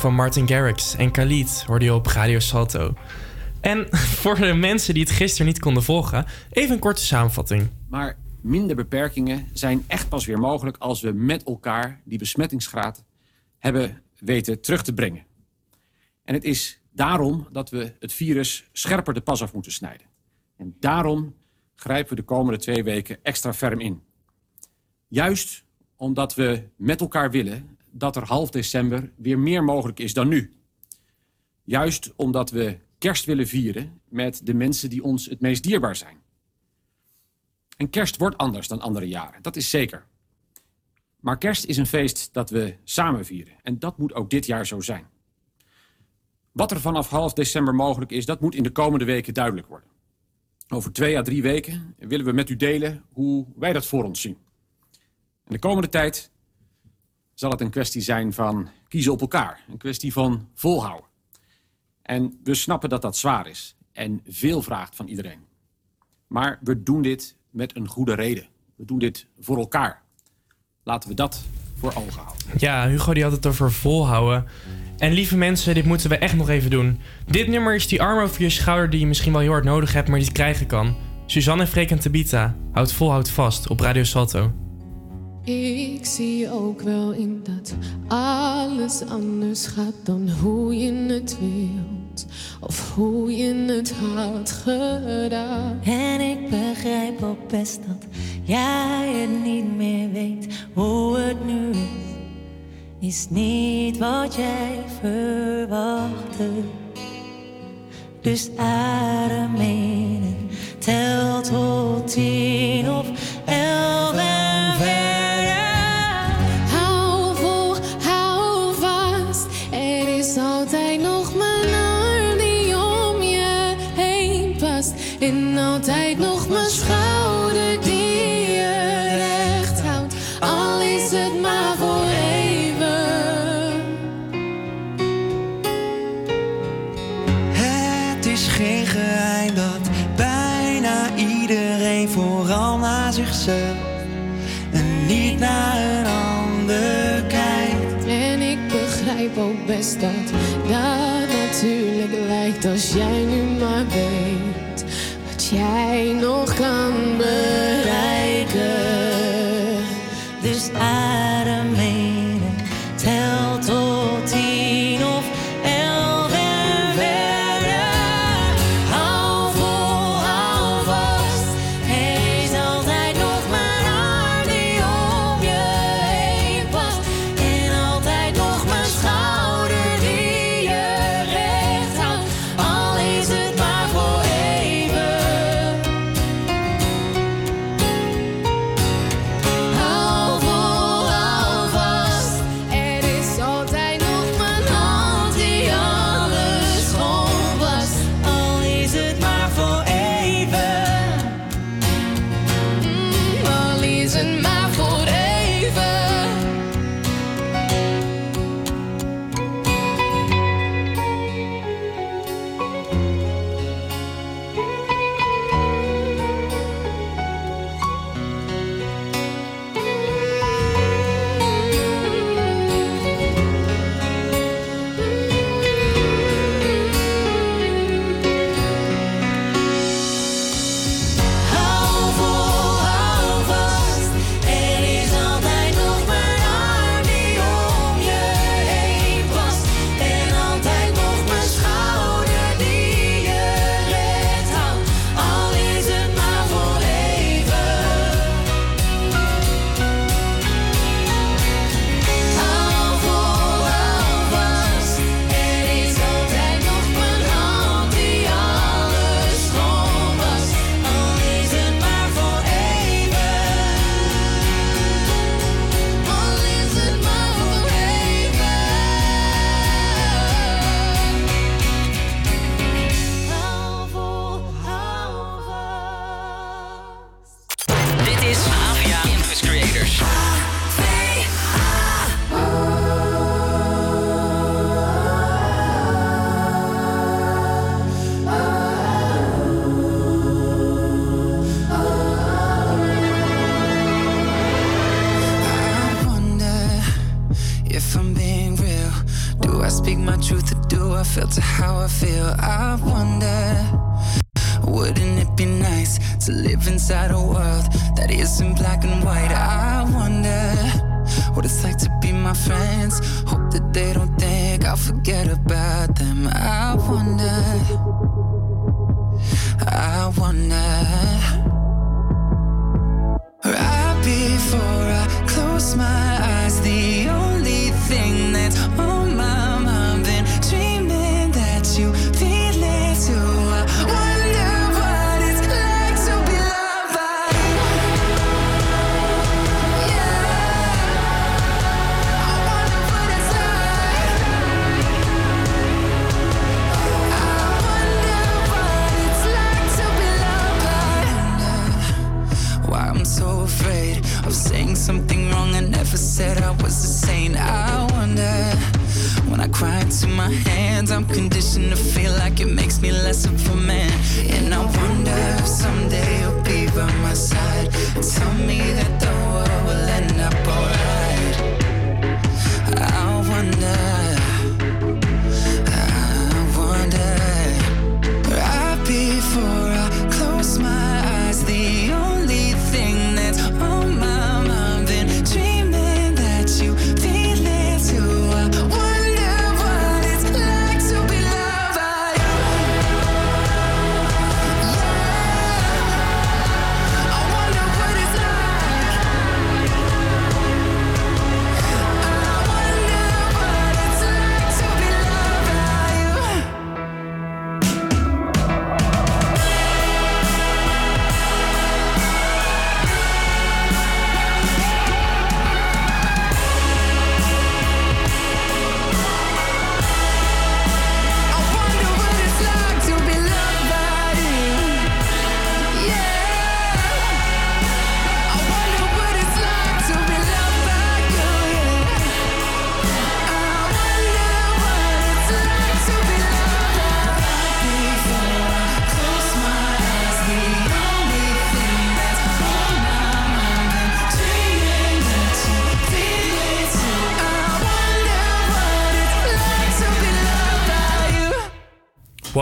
van Martin Garrix en Khalid hoorde je op Radio Salto. En voor de mensen die het gisteren niet konden volgen, even een korte samenvatting. Maar minder beperkingen zijn echt pas weer mogelijk als we met elkaar die besmettingsgraad hebben weten terug te brengen. En het is daarom dat we het virus scherper de pas af moeten snijden. En daarom grijpen we de komende twee weken extra ferm in. Juist omdat we met elkaar willen dat er half december weer meer mogelijk is dan nu. Juist omdat we kerst willen vieren met de mensen die ons het meest dierbaar zijn. En kerst wordt anders dan andere jaren, dat is zeker. Maar kerst is een feest dat we samen vieren. En dat moet ook dit jaar zo zijn. Wat er vanaf half december mogelijk is, dat moet in de komende weken duidelijk worden. Over twee à drie weken willen we met u delen hoe wij dat voor ons zien. En de komende tijd zal het een kwestie zijn van kiezen op elkaar. Een kwestie van volhouden. En we snappen dat dat zwaar is en veel vraagt van iedereen. Maar we doen dit met een goede reden. We doen dit voor elkaar. Laten we dat voor ogen houden. Ja, Hugo die had het over volhouden. En lieve mensen, dit moeten we echt nog even doen. Dit nummer is die arm over je schouder die je misschien wel heel hard nodig hebt, maar niet krijgen kan. Suzanne, Freek en Tabita, houd vol, houd vast op Radio Salto. Ik zie ook wel in dat alles anders gaat dan hoe je het wilt. Of hoe je het had gedaan. En ik begrijp ook best dat jij het niet meer weet hoe het nu is. Is niet wat jij verwachtte. Dus adem in en tel tot tien of elf en verder. En niet naar een ander kijkt. En ik begrijp ook best dat dat natuurlijk lijkt als jij nu maar weet wat jij nog kan bereiken.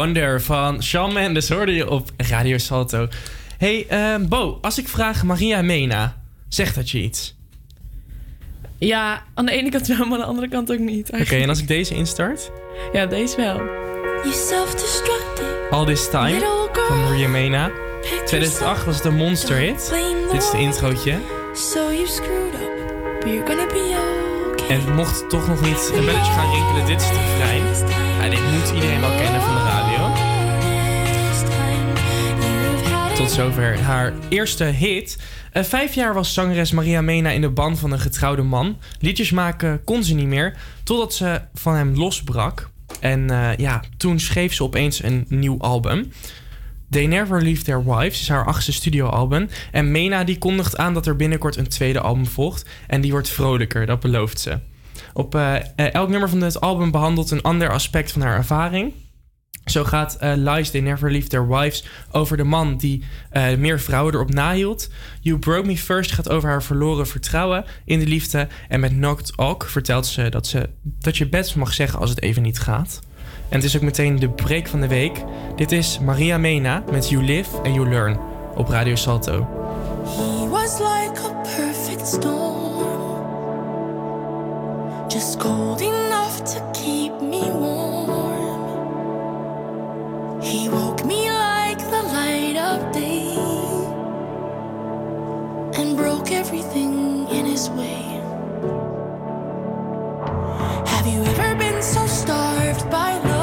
Wonder van Shawn Mendes hoorde je op Radio Salto. Hey, eh, Bo, als ik vraag Maria Mena, zegt dat je iets? Ja, aan de ene kant wel, maar aan de andere kant ook niet. Oké, en als ik deze instart? Ja, deze wel. All This Time van Maria Mena. 2008 was het een monsterhit. Dit is de introotje. So you screwed up, but you're gonna be okay. En mocht toch nog niet een belletje gaan rinkelen, dit is de refrein. Ja, dit moet iedereen wel kennen van de radio. Tot zover haar eerste hit. Eh, vijf jaar was zangeres Maria Mena in de band van een getrouwde man. Liedjes maken kon ze niet meer, totdat ze van hem losbrak. En eh, ja, toen schreef ze opeens een nieuw album. They Never Leave Their Wives is haar achtste studioalbum. En Mena die kondigt aan dat er binnenkort een tweede album volgt. En die wordt vrolijker, dat belooft ze. Op eh, elk nummer van het album behandelt een ander aspect van haar ervaring. Zo gaat eh, Lies They Never Leave Their Wives over de man die eh, meer vrouwen erop nahield. You Broke Me First gaat over haar verloren vertrouwen in de liefde. En met Knocked Ock vertelt ze dat, ze dat je best mag zeggen als het even niet gaat. En het is ook meteen de break van de week. Dit is Maria Mena met You Live and You Learn op Radio Salto. He was like a perfect storm, just cold enough to keep me warm. He woke me like the light of day and broke everything in his way. Have you ever been so starved by love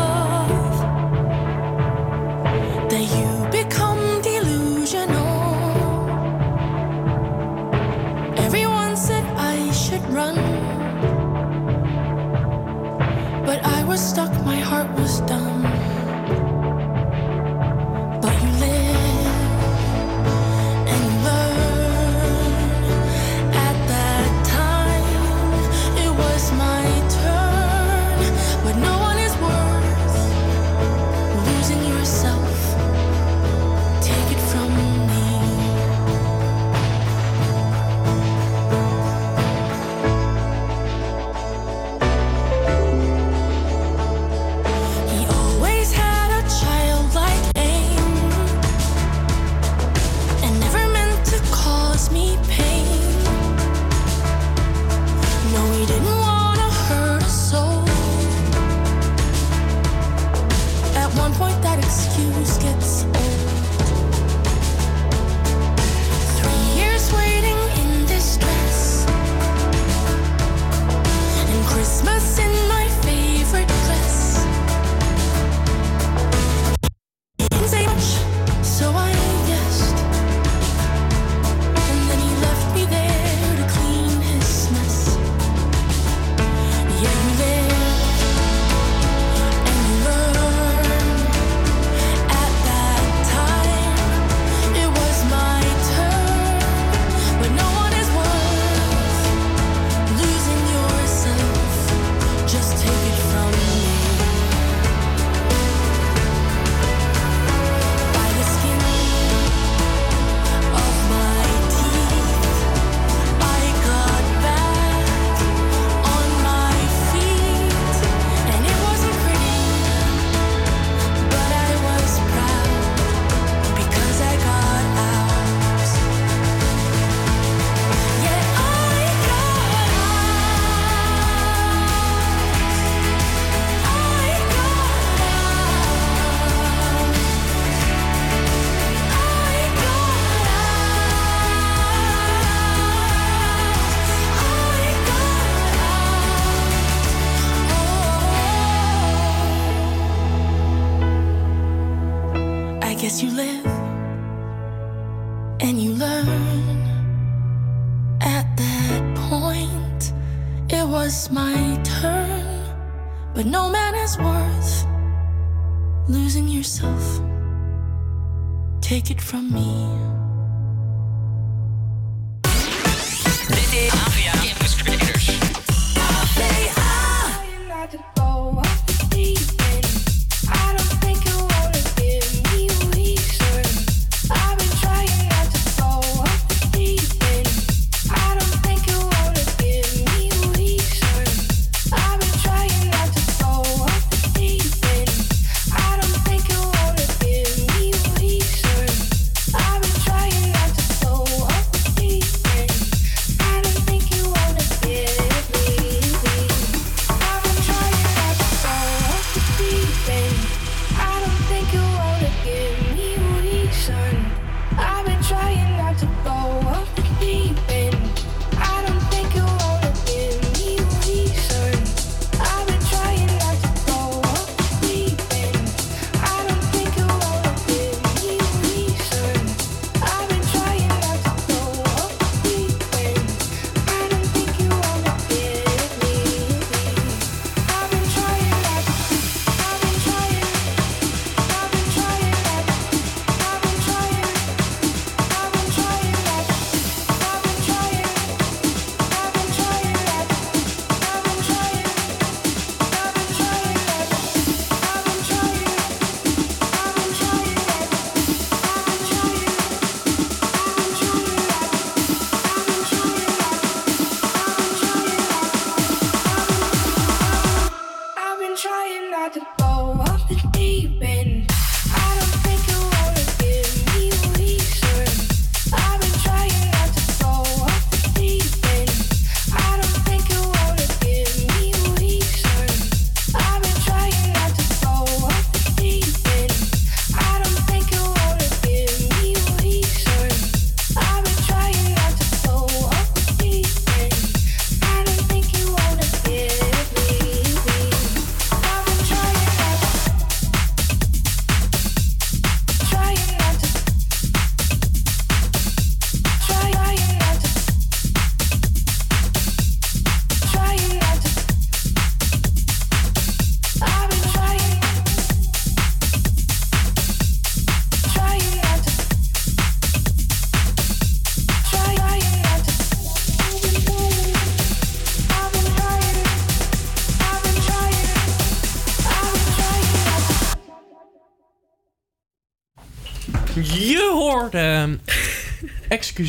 quatro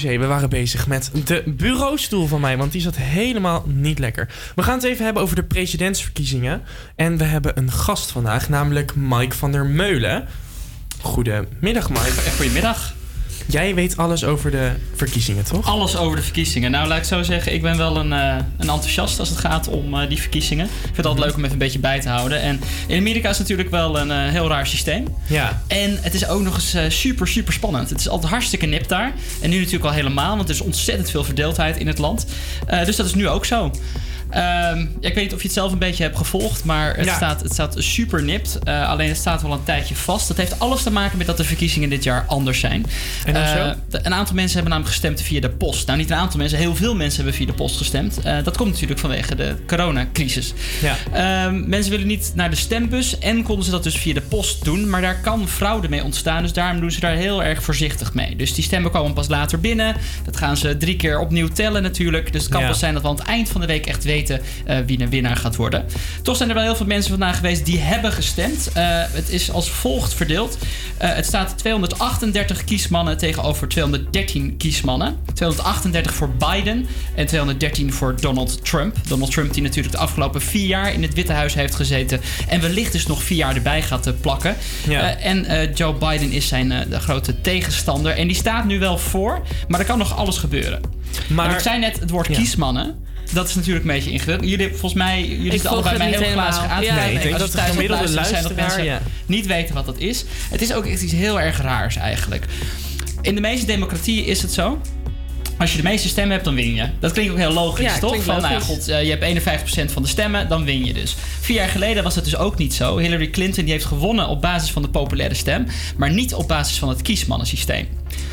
We waren bezig met de bureaustoel van mij, want die zat helemaal niet lekker. We gaan het even hebben over de presidentsverkiezingen. En we hebben een gast vandaag, namelijk Mike van der Meulen. Goedemiddag, Mike. Goedemiddag. Jij weet alles over de verkiezingen, toch? Alles over de verkiezingen. Nou, laat ik zo zeggen, ik ben wel een, eh, een enthousiast als het gaat om eh, die verkiezingen. Ik vind het altijd leuk om even een beetje bij te houden. En in Amerika is het natuurlijk wel een eh, heel raar systeem. Ja. En het is ook nog eens super, super spannend. Het is altijd hartstikke nip daar. En nu natuurlijk al helemaal, want er is ontzettend veel verdeeldheid in het land. Dus dat is nu ook zo. Ehm, ja, ik weet niet of je het zelf een beetje hebt gevolgd, maar het, Ja. staat, het staat super nipt. Eh, alleen het staat wel een tijdje vast. Dat heeft alles te maken met dat de verkiezingen dit jaar anders zijn. En dan Eh, de- een aantal mensen hebben namelijk gestemd via de post. Nou, niet een aantal mensen, heel veel mensen hebben via de post gestemd. Eh, dat komt natuurlijk vanwege de coronacrisis. Ja. Ehm, mensen willen niet naar de stembus en konden ze dat dus via de post doen. Maar daar kan fraude mee ontstaan, dus daarom doen ze daar heel erg voorzichtig mee. Dus die stemmen komen pas later binnen. Dat gaan ze drie keer opnieuw tellen natuurlijk. Dus het kan Ja. pas zijn dat we aan het eind van de week echt weten eh, wie de winnaar gaat worden. Toch zijn er wel heel veel mensen vandaag geweest die hebben gestemd. Eh, het is als volgt verdeeld. Eh, het staat 238 kiesmannen tegenover 213 kiesmannen. 238 voor Biden en 213 voor Donald Trump. Donald Trump die natuurlijk de afgelopen vier jaar in het Witte Huis heeft gezeten. En wellicht dus nog vier jaar erbij gaat plakken. Ja. En Joe Biden is zijn de grote tegenstander. En die staat nu wel voor, maar er kan nog alles gebeuren. Maar ik zei net het woord kiesmannen. Dat is natuurlijk een beetje ingewikkeld. Jullie hebben volgens mij, jullie zitten allebei mij heel glazig aan te Ja, kijken. nee, ik denk Als dat de gemiddelde luisteren zijn, dat luisteraar, mensen niet weten wat dat is. Het is ook echt iets heel erg raars eigenlijk. In de meeste democratieën is het zo Als je de meeste stemmen hebt, dan win je. Dat klinkt ook heel logisch, Ja, toch? Van, nou god, eh, je hebt 51% van de stemmen, dan win je dus. Vier jaar geleden was het dus ook niet zo. Hillary Clinton die heeft gewonnen op basis van de populaire stem, maar niet op basis van het kiesmannensysteem.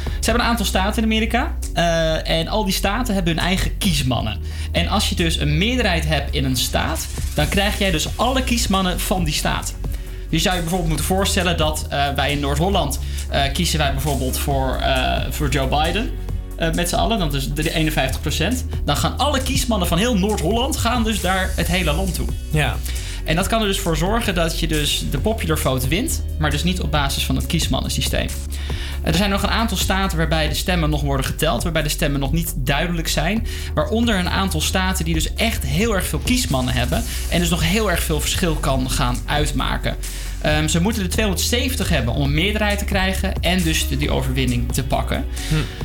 Ze hebben een aantal staten in Amerika. eh, en al die staten hebben hun eigen kiesmannen. En als je dus een meerderheid hebt in een staat, dan krijg jij dus alle kiesmannen van die staat. Je zou je bijvoorbeeld moeten voorstellen dat eh, wij in Noord-Holland kiezen wij bijvoorbeeld voor, voor Joe Biden. Eh, met z'n allen, dat is de 51%. Dan gaan alle kiesmannen van heel Noord-Holland gaan dus daar het hele land toe. Ja. En dat kan er dus voor zorgen dat je dus de popular vote wint, maar dus niet op basis van het kiesmannensysteem. Er zijn nog een aantal staten waarbij de stemmen nog worden geteld, waarbij de stemmen nog niet duidelijk zijn. Waaronder een aantal staten die dus echt heel erg veel kiesmannen hebben en dus nog heel erg veel verschil kan gaan uitmaken. Ehm, ze moeten de 270 hebben om een meerderheid te krijgen en dus de, die overwinning te pakken.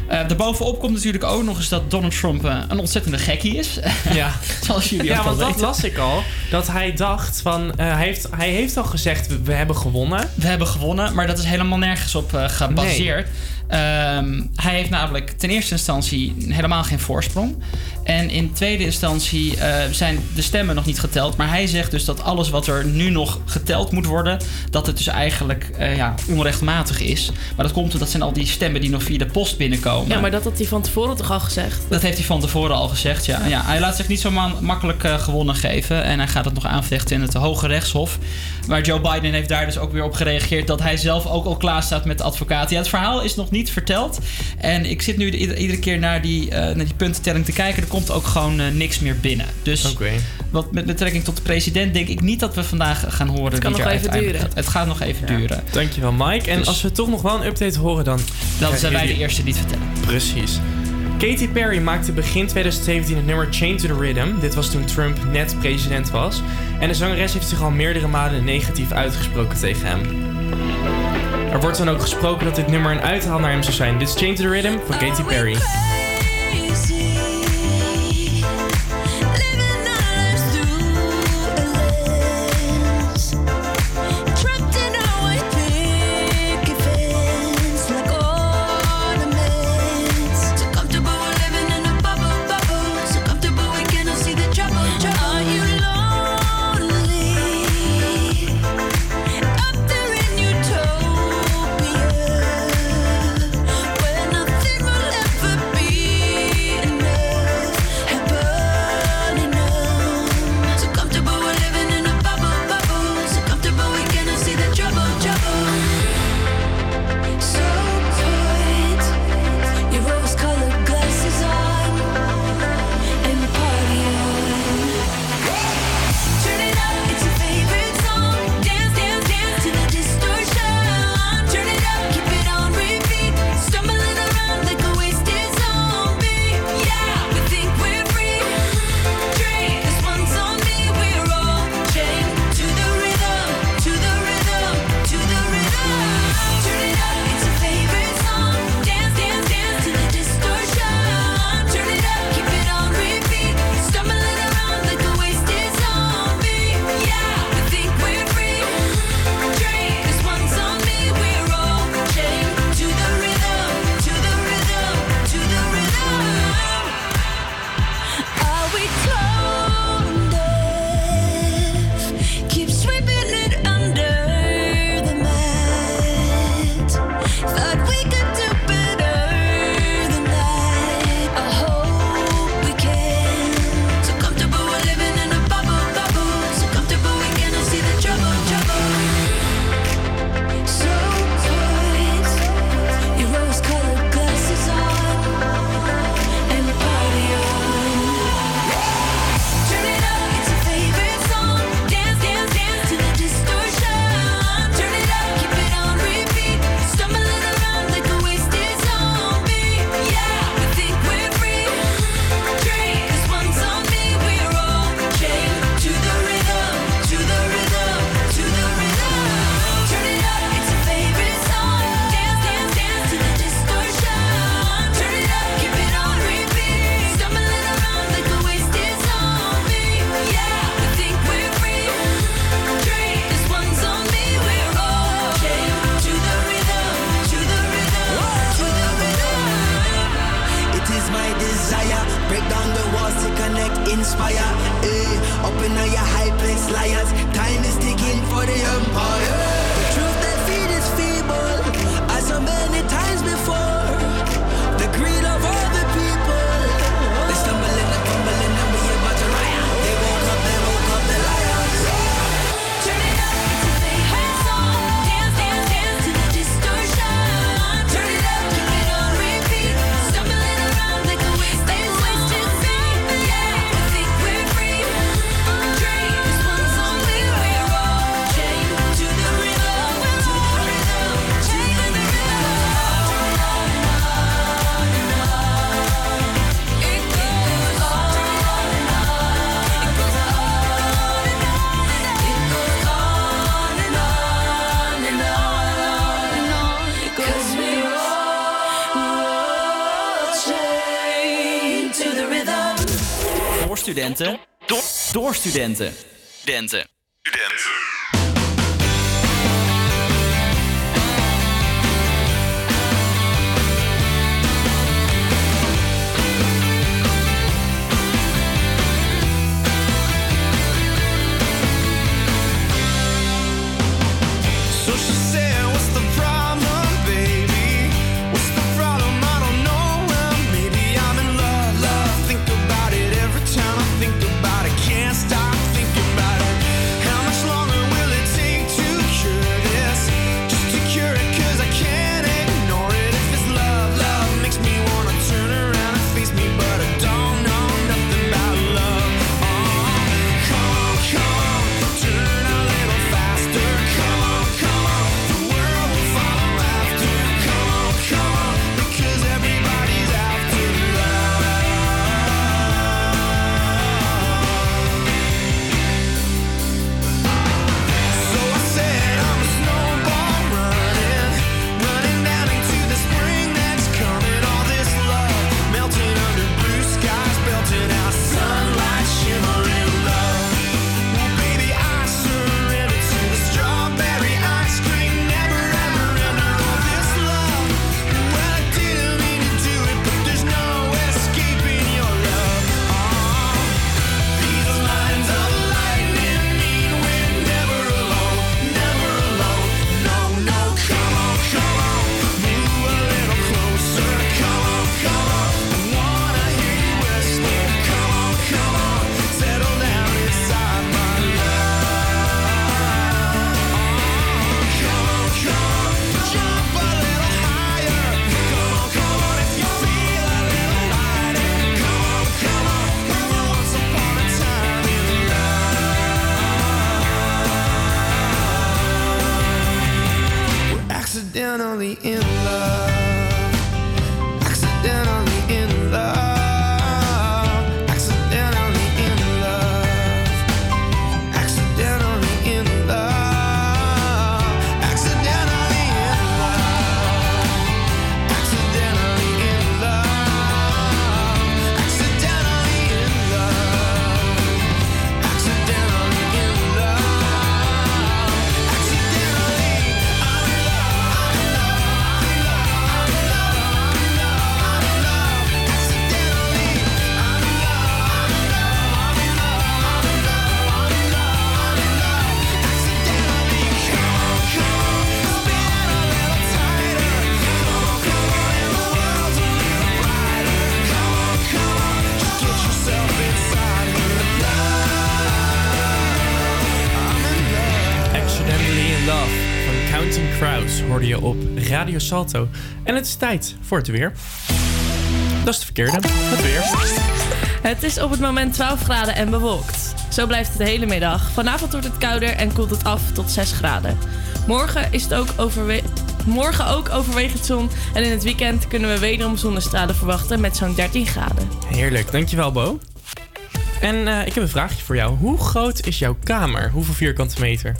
Eh daarbovenop komt natuurlijk ook nog eens dat Donald Trump eh, een ontzettende gekkie is. Ja. Zoals jullie ja, ook wel want dat weten. las ik al. Dat hij dacht van... eh, hij, heeft, hij heeft al gezegd, we, we hebben gewonnen. We hebben gewonnen, maar dat is helemaal nergens op gebaseerd. Ehm, hij heeft namelijk ten eerste instantie helemaal geen voorsprong. En in tweede instantie eh, zijn de stemmen nog niet geteld. Maar hij zegt dus dat alles wat er nu nog geteld moet worden, dat het dus eigenlijk eh, ja, onrechtmatig is. Maar dat komt omdat zijn al die stemmen die nog via de post binnenkomen. Ja, maar dat had hij van tevoren toch al gezegd? Dat heeft hij van tevoren al gezegd, ja. ja hij laat zich niet zo ma- makkelijk eh, gewonnen geven. En hij gaat het nog aanvechten in het Hoge Rechtshof. Maar Joe Biden heeft daar dus ook weer op gereageerd... dat hij zelf ook al klaar staat met de advocaat. Ja, het verhaal is nog niet verteld. En ik zit nu ieder- iedere keer naar die, eh, naar die puntentelling te kijken. Er komt ook gewoon eh, niks meer binnen. Dus wat met betrekking tot de president... denk ik niet dat we vandaag gaan horen... Het kan wie nog er even duren. gaat. Het gaat nog even duren. Dankjewel, Mike. En Dus- als we toch nog wel een update horen, dan... Dan zijn wij de eerste die het vertellen. Precies. Katy Perry maakte begin 2017 het nummer Chain to the Rhythm. Dit was toen Trump net president was. En de zangeres heeft zich al meerdere malen negatief uitgesproken tegen hem. Er wordt dan ook gesproken dat dit nummer een uithaal naar hem zou zijn. Dit is Chain to the Rhythm van Katy Perry. 现在。En het is tijd voor het weer. Dat is de verkeerde. Het weer. Het is op het moment 12 graden en bewolkt. Zo blijft het de hele middag. Vanavond wordt het kouder en koelt het af tot 6 graden. Morgen is het ook overwegend. Morgen ook overwegend zon. En in het weekend kunnen we wederom zonnestralen verwachten met zo'n 13 graden. Heerlijk, dankjewel Bo. En eh, ik heb een vraagje voor jou. Hoe groot is jouw kamer? Hoeveel vierkante meter?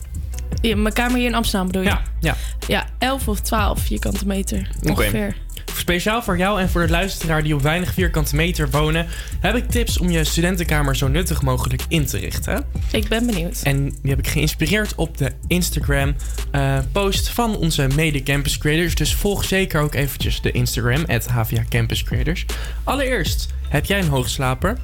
Ja, mijn kamer hier in Amsterdam bedoel je? Ja. ja. ja 11 of 12 vierkante meter ongeveer. Speciaal voor jou en voor de luisteraar die op weinig vierkante meter wonen, heb ik tips om je studentenkamer zo nuttig mogelijk in te richten. Ik ben benieuwd. En die heb ik geïnspireerd op de Instagram-post eh, van onze mede-campus creators. Dus volg zeker ook eventjes de Instagram, het HVA Campus Creators. Allereerst, heb jij een hoogslaper?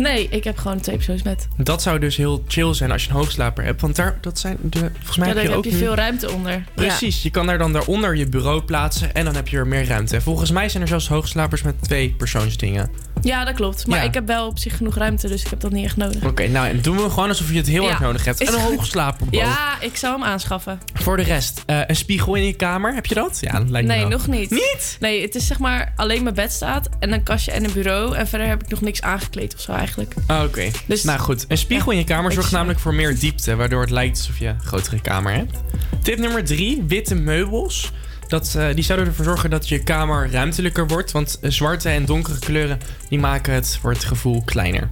Nee, ik heb gewoon twee persoons met. Dat zou dus heel chill zijn als je een hoogslaper hebt. Want daar, dat zijn de, volgens mij Ja, heb je ook heb je veel ruimte onder. Precies, je kan daar dan daaronder je bureau plaatsen en dan heb je er meer ruimte. En volgens mij zijn er zelfs hoogslapers met twee persoonsdingen. Ja. dat klopt. Maar Ja. ik heb wel op zich genoeg ruimte, dus ik heb dat niet echt nodig. Oké, nou en doen we gewoon alsof je het heel Ja, erg nodig hebt. En een hoogslaper Ja, ik zou hem aanschaffen. Voor de rest, eh, een spiegel in je kamer, heb je dat? Ja, dat lijkt me Nee, wel. nog niet. Niet? Nee, het is zeg maar alleen mijn bed staat en een kastje en een bureau. En verder heb ik nog niks aangekleed of zo eigenlijk. Ah, Oké, Dus- nou goed. Een spiegel in je kamer zorgt namelijk voor meer diepte, waardoor het lijkt alsof je een grotere kamer hebt. Tip nummer drie, witte meubels. Dat, eh, die zouden ervoor zorgen dat je kamer ruimtelijker wordt, want zwarte en donkere kleuren die maken het voor het gevoel kleiner.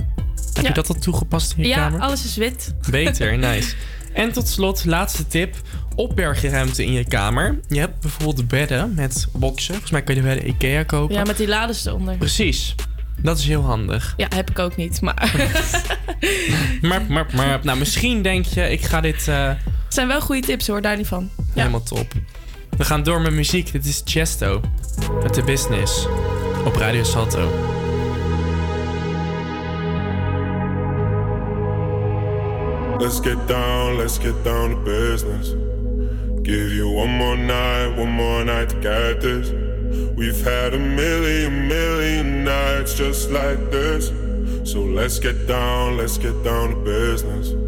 Heb Ja. je dat al toegepast in je ja, kamer? alles is wit. Beter, nice. En tot slot, laatste tip. Opbergruimte in je kamer. Je hebt bijvoorbeeld bedden met boxen. Volgens mij kun je de bedden Ikea kopen. Ja, met die lades eronder. Precies. Dat is heel handig. Ja, heb ik ook niet, maar... Maar, maar, maar. Nou, misschien denk je, ik ga dit eh, Het zijn wel goede tips hoor, daar niet van. helemaal top. We gaan door met muziek. Dit is Chesto. Met de business. Op Radio Salto. Let's get down, let's get down to business. Give you one more night, one more night to get this. We've had a million, million nights just like this. So let's get down, let's get down to business.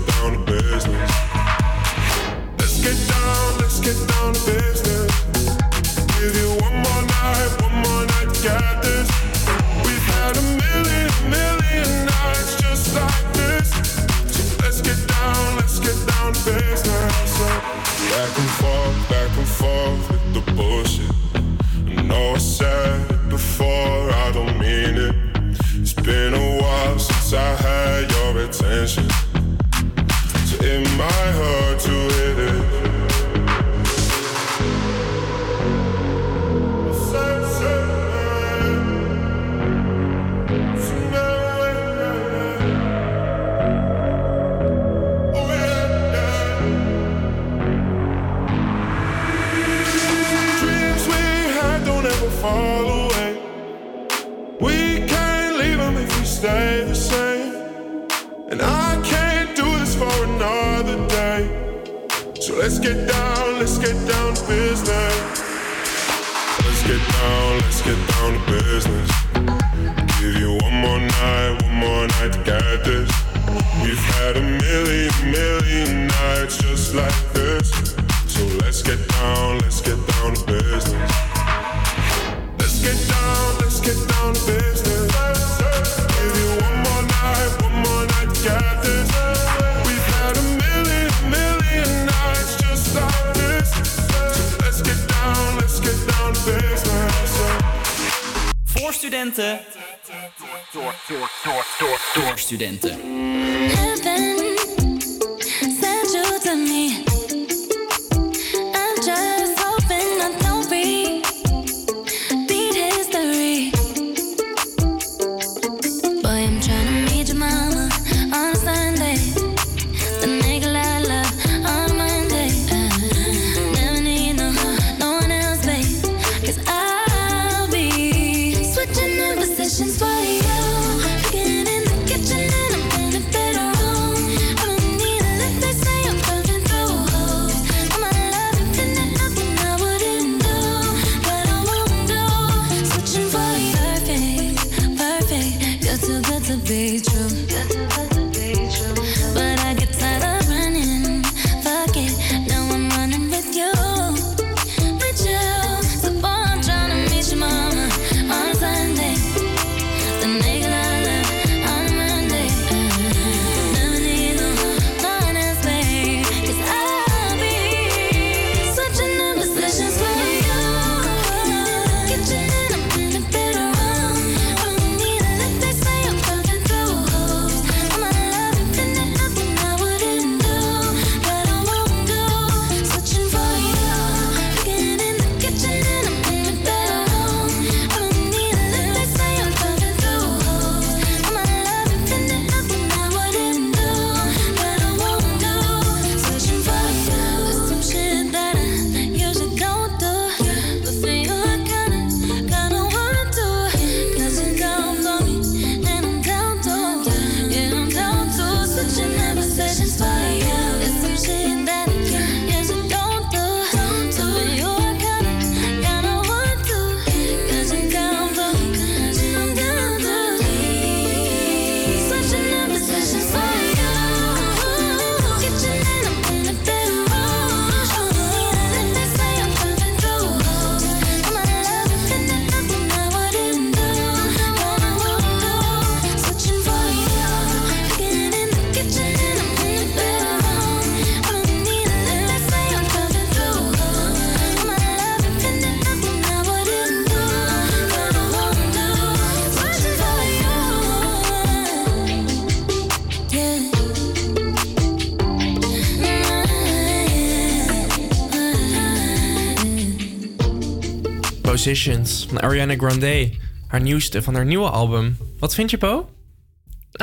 Positions van Ariana Grande. Haar nieuwste van haar nieuwe album. Wat vind je, Po?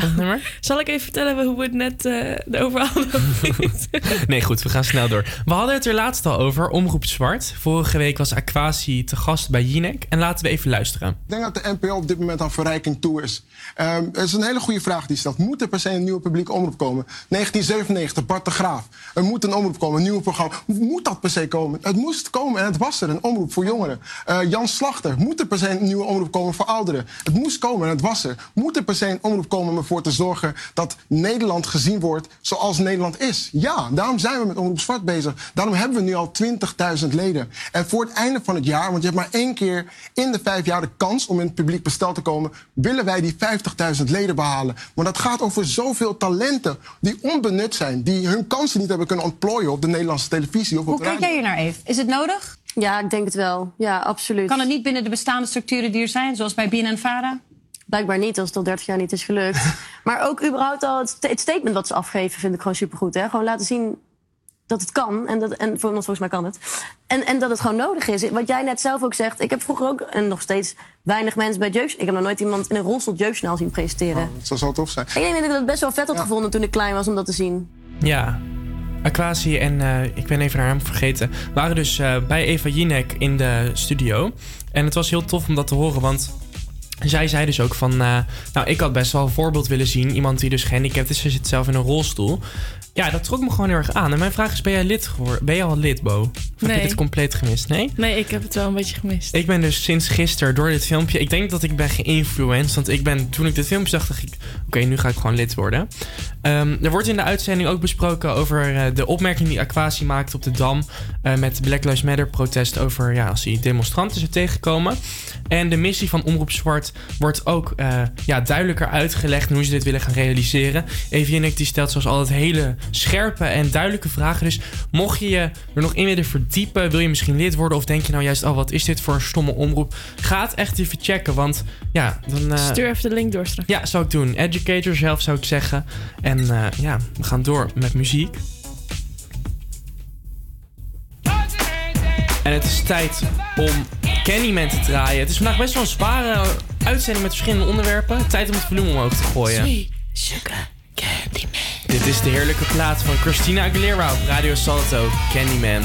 Dat nummer? Zal ik even vertellen hoe we het net eh over hadden? Nee, goed, we gaan snel door. We hadden het er laatst al over, Omroep Zwart. Vorige week was Aquasi te gast bij Jinek. En laten we even luisteren. Ik denk dat de NPO op dit moment aan verrijking toe is. Ehm het is een hele goede vraag die stelt. Moet er per se een nieuwe publieke omroep komen? 1997, Bart de Graaf. Er moet een omroep komen, een nieuw programma. Moet dat per se komen? Het moest komen en het was er, een omroep voor jongeren. Eh, Jan Slachter, moet er per se een nieuwe omroep komen voor ouderen? Het moest komen en het was er. Moet er per se een omroep komen om ervoor te zorgen... dat Nederland gezien wordt zoals Nederland is? Ja, daarom zijn we met Omroep Zwart bezig. Daarom hebben we nu al 20.000 leden. En voor het einde van het jaar, want je hebt maar één keer in de vijf jaar de kans om in het publiek bestel te komen, willen wij die 50.000 leden behalen. Maar dat gaat over zoveel talenten die onbenut zijn, die hun kansen niet hebben kunnen ontplooien op de Nederlandse televisie of op Hoe de kijk jij hier naar, Eve? Is het nodig? Ja, ik denk het wel. Ja, absoluut. Kan het niet binnen de bestaande structuren die er zijn, zoals bij BNN-Vara? Blijkbaar niet, als het al 30 jaar niet is gelukt. maar ook überhaupt al het, sta- het statement wat ze afgeven vind ik gewoon supergoed. Hè? Gewoon laten zien dat het kan. En, dat, en voor ons volgens mij kan het. En, en dat het gewoon nodig is. Wat jij net zelf ook zegt. Ik heb vroeger ook, en nog steeds, weinig mensen bij jeugd... Ik heb nog nooit iemand in een rolstoel jeugdjournaal zien presenteren. Dat zou zo tof zijn. Ik denk dat ik dat best wel vet had gevonden toen ik klein was om dat te zien. Ja, Aquasi en eh, ik ben even haar naam vergeten, waren dus eh, bij Eva Jinek in de studio. En het was heel tof om dat te horen, want zij zei dus ook van... eh, nou, ik had best wel een voorbeeld willen zien. Iemand die dus gehandicapt is, ze zit zelf in een rolstoel. Ja, dat trok me gewoon heel erg aan. En mijn vraag is, ben jij lid geworden? Ben je al lid, Bo? Of heb je dit compleet gemist? Nee? Nee, ik heb het wel een beetje gemist. Ik ben dus sinds gisteren door dit filmpje... Ik denk dat ik ben geïnfluenced. Want ik ben, toen ik dit filmpje zag, dacht ik... Oké, nu ga ik gewoon lid worden. Ehm, er wordt in de uitzending ook besproken over eh, de opmerking die Aquasi maakte op de Dam... eh, met Black Lives Matter protest over... Ja, als hij demonstranten zou tegenkomen. En de missie van Omroep Zwart wordt ook eh, ja, duidelijker uitgelegd... hoe ze dit willen gaan realiseren. Evie en ik die stelt zoals altijd hele scherpe en duidelijke vragen. Dus mocht je je er nog in willen verdiepen... wil je misschien lid worden of denk je nou juist... oh, wat is dit voor een stomme omroep? Ga het echt even checken, want ja... Dan, eh, Stuur even de link door straks. ja, zou ik doen. Educate yourself zou ik zeggen. En eh, ja, we gaan door met muziek. En het is tijd om Candyman te draaien. Het is vandaag best wel een zware uitzending met verschillende onderwerpen. Tijd om het volume omhoog te gooien. Sweet sugar Candyman. Dit is de heerlijke plaat van Christina Aguilera op Radio Salto, Candyman.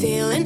Feeling.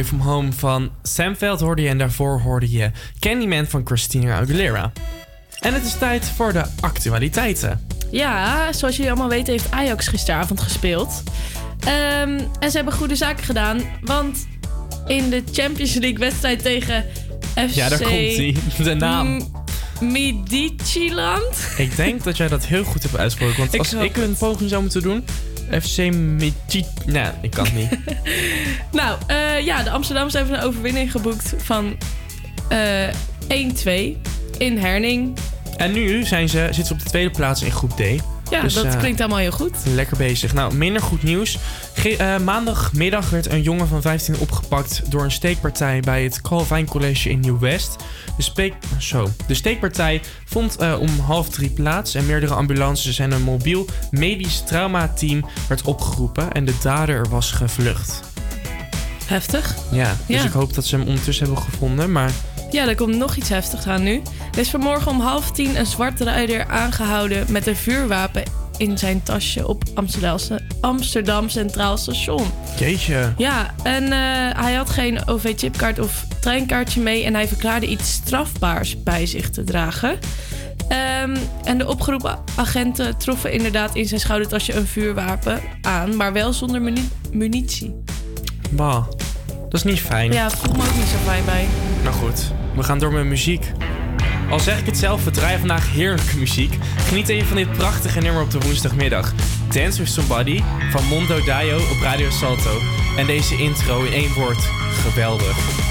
Away From Home van Sam Veld hoorde je en daarvoor hoorde je Candyman van Christina Aguilera. En het is tijd voor de actualiteiten. Ja, zoals jullie allemaal weten heeft Ajax gisteravond gespeeld. Ehm, en ze hebben goede zaken gedaan, want in de Champions League wedstrijd tegen FC... Ja, daar komt hij. De naam. M- Midtjylland. Ik denk dat jij dat heel goed hebt uitgesproken. Want als ik een poging zou moeten doen... FC Midtjylland... Nee, ik kan het niet. Nou, eh, ja, de Amsterdammers hebben een overwinning geboekt van eh 1-2 in Herning. en nu zijn ze, zitten ze op de tweede plaats in groep D. Ja, Dus, dat eh, klinkt allemaal heel goed. Lekker bezig. Nou, minder goed nieuws. Ge- eh, maandagmiddag werd een jongen van 15 opgepakt door een steekpartij bij het Calvijn College in Nieuw-West. De, zo. de steekpartij vond eh, om half drie plaats en meerdere ambulances en een mobiel medisch traumateam werd opgeroepen en de dader was gevlucht. Heftig. Ja, dus Ja. ik hoop dat ze hem ondertussen hebben gevonden, maar Ja, er komt nog iets heftigs aan nu. Er is vanmorgen om half tien een zwarte rijder aangehouden met een vuurwapen in zijn tasje op Amsterdamse, Amsterdam Centraal Station. jeetje. Ja, en eh, hij had geen OV-chipkaart of treinkaartje mee en hij verklaarde iets strafbaars bij zich te dragen. Ehm, en de opgeroepen agenten troffen inderdaad in zijn schoudertasje een vuurwapen aan, maar wel zonder muni- munitie. Bah, dat is niet fijn. Ja, voel me ook niet zo fijn bij. Nou goed, we gaan door met muziek. Al zeg ik het zelf, we draaien vandaag heerlijke muziek. Geniet even van dit prachtige nummer op de woensdagmiddag. Dance with Somebody van Mondo Dayo op Radio Salto. En deze intro in één woord, geweldig.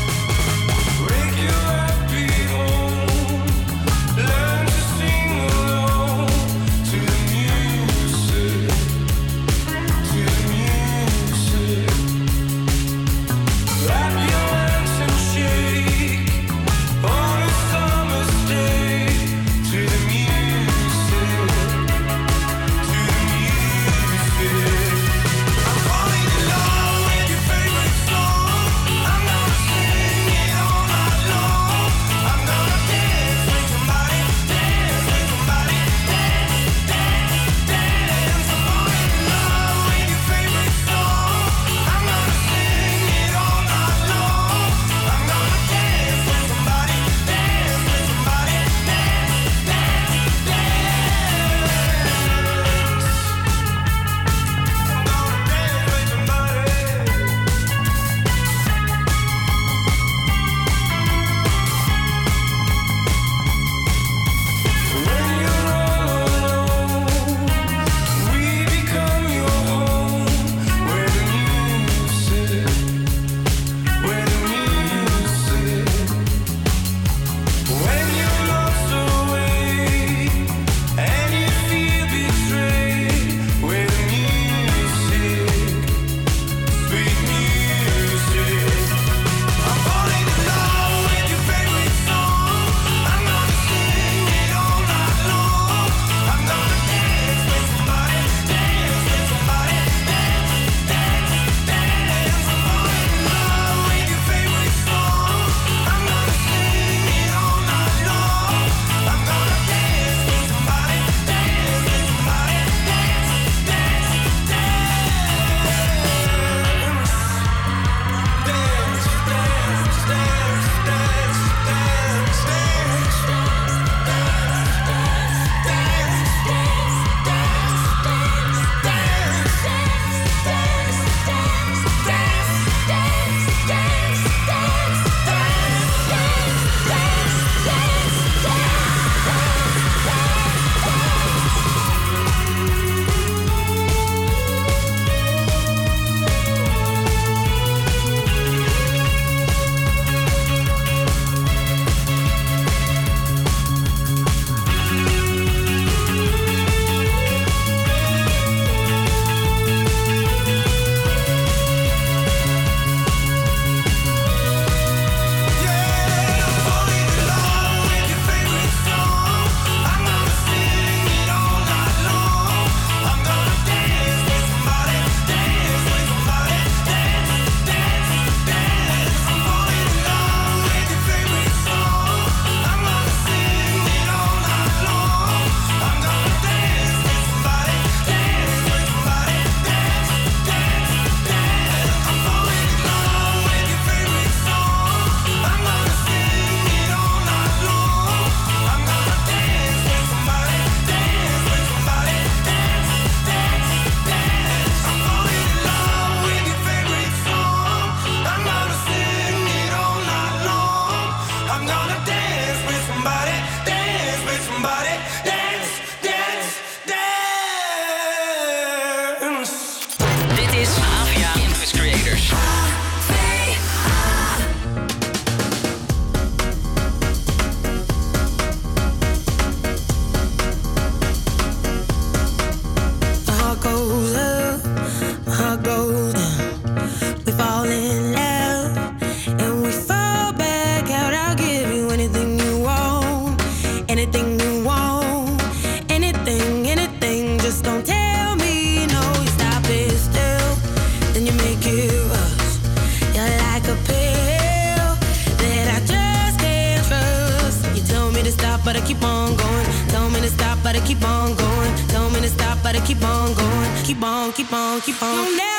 But I keep on going. Tell me to stop, but I keep on going. Tell me to stop, but I keep on going. Keep on, keep on, keep on.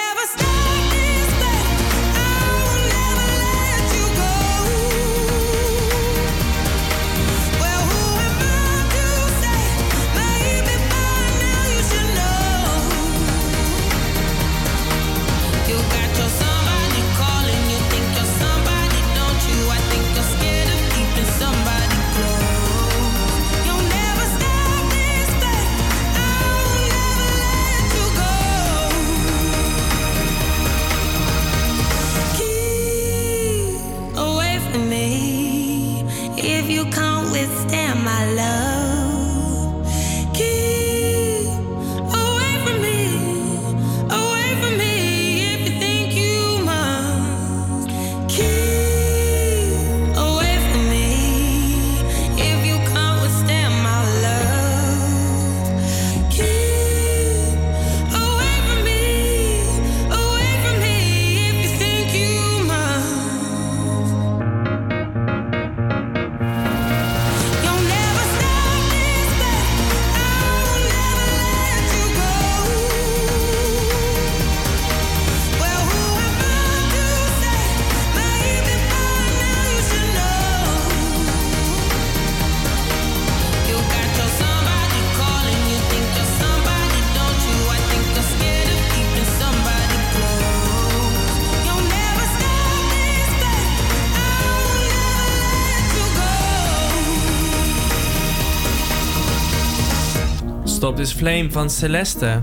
This Flame van Celeste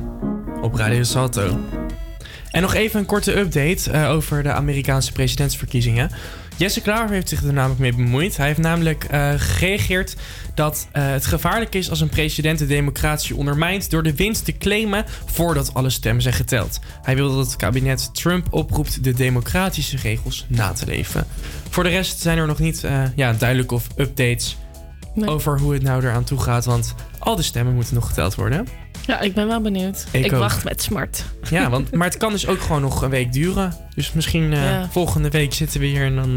op Radio Salto. En nog even een korte update eh, over de Amerikaanse presidentsverkiezingen. Jesse Klaver heeft zich er namelijk mee bemoeid. Hij heeft namelijk eh, gereageerd dat eh, het gevaarlijk is als een president de democratie ondermijnt door de winst te claimen voordat alle stemmen zijn geteld. Hij wil dat het kabinet Trump oproept de democratische regels na te leven. Voor de rest zijn er nog niet ja, duidelijk of updates over hoe het nou eraan toe gaat, want al de stemmen moeten nog geteld worden. Ja, ik ben wel benieuwd. Ik wacht met smart. Ja, want, maar het kan dus ook gewoon nog een week duren. Dus misschien eh, Ja. volgende week zitten we hier en dan... eh,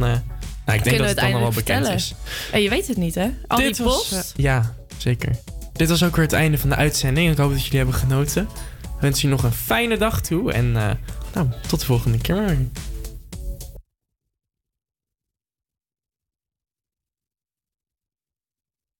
nou, ik denk dat het dan al wel eindelijk bekend is. En je weet het niet, hè? Al Dit die was, post. eh, ja, zeker. Dit was ook weer het einde van de uitzending. Ik hoop dat jullie hebben genoten. Ik wens je nog een fijne dag toe. En nou, tot de volgende keer.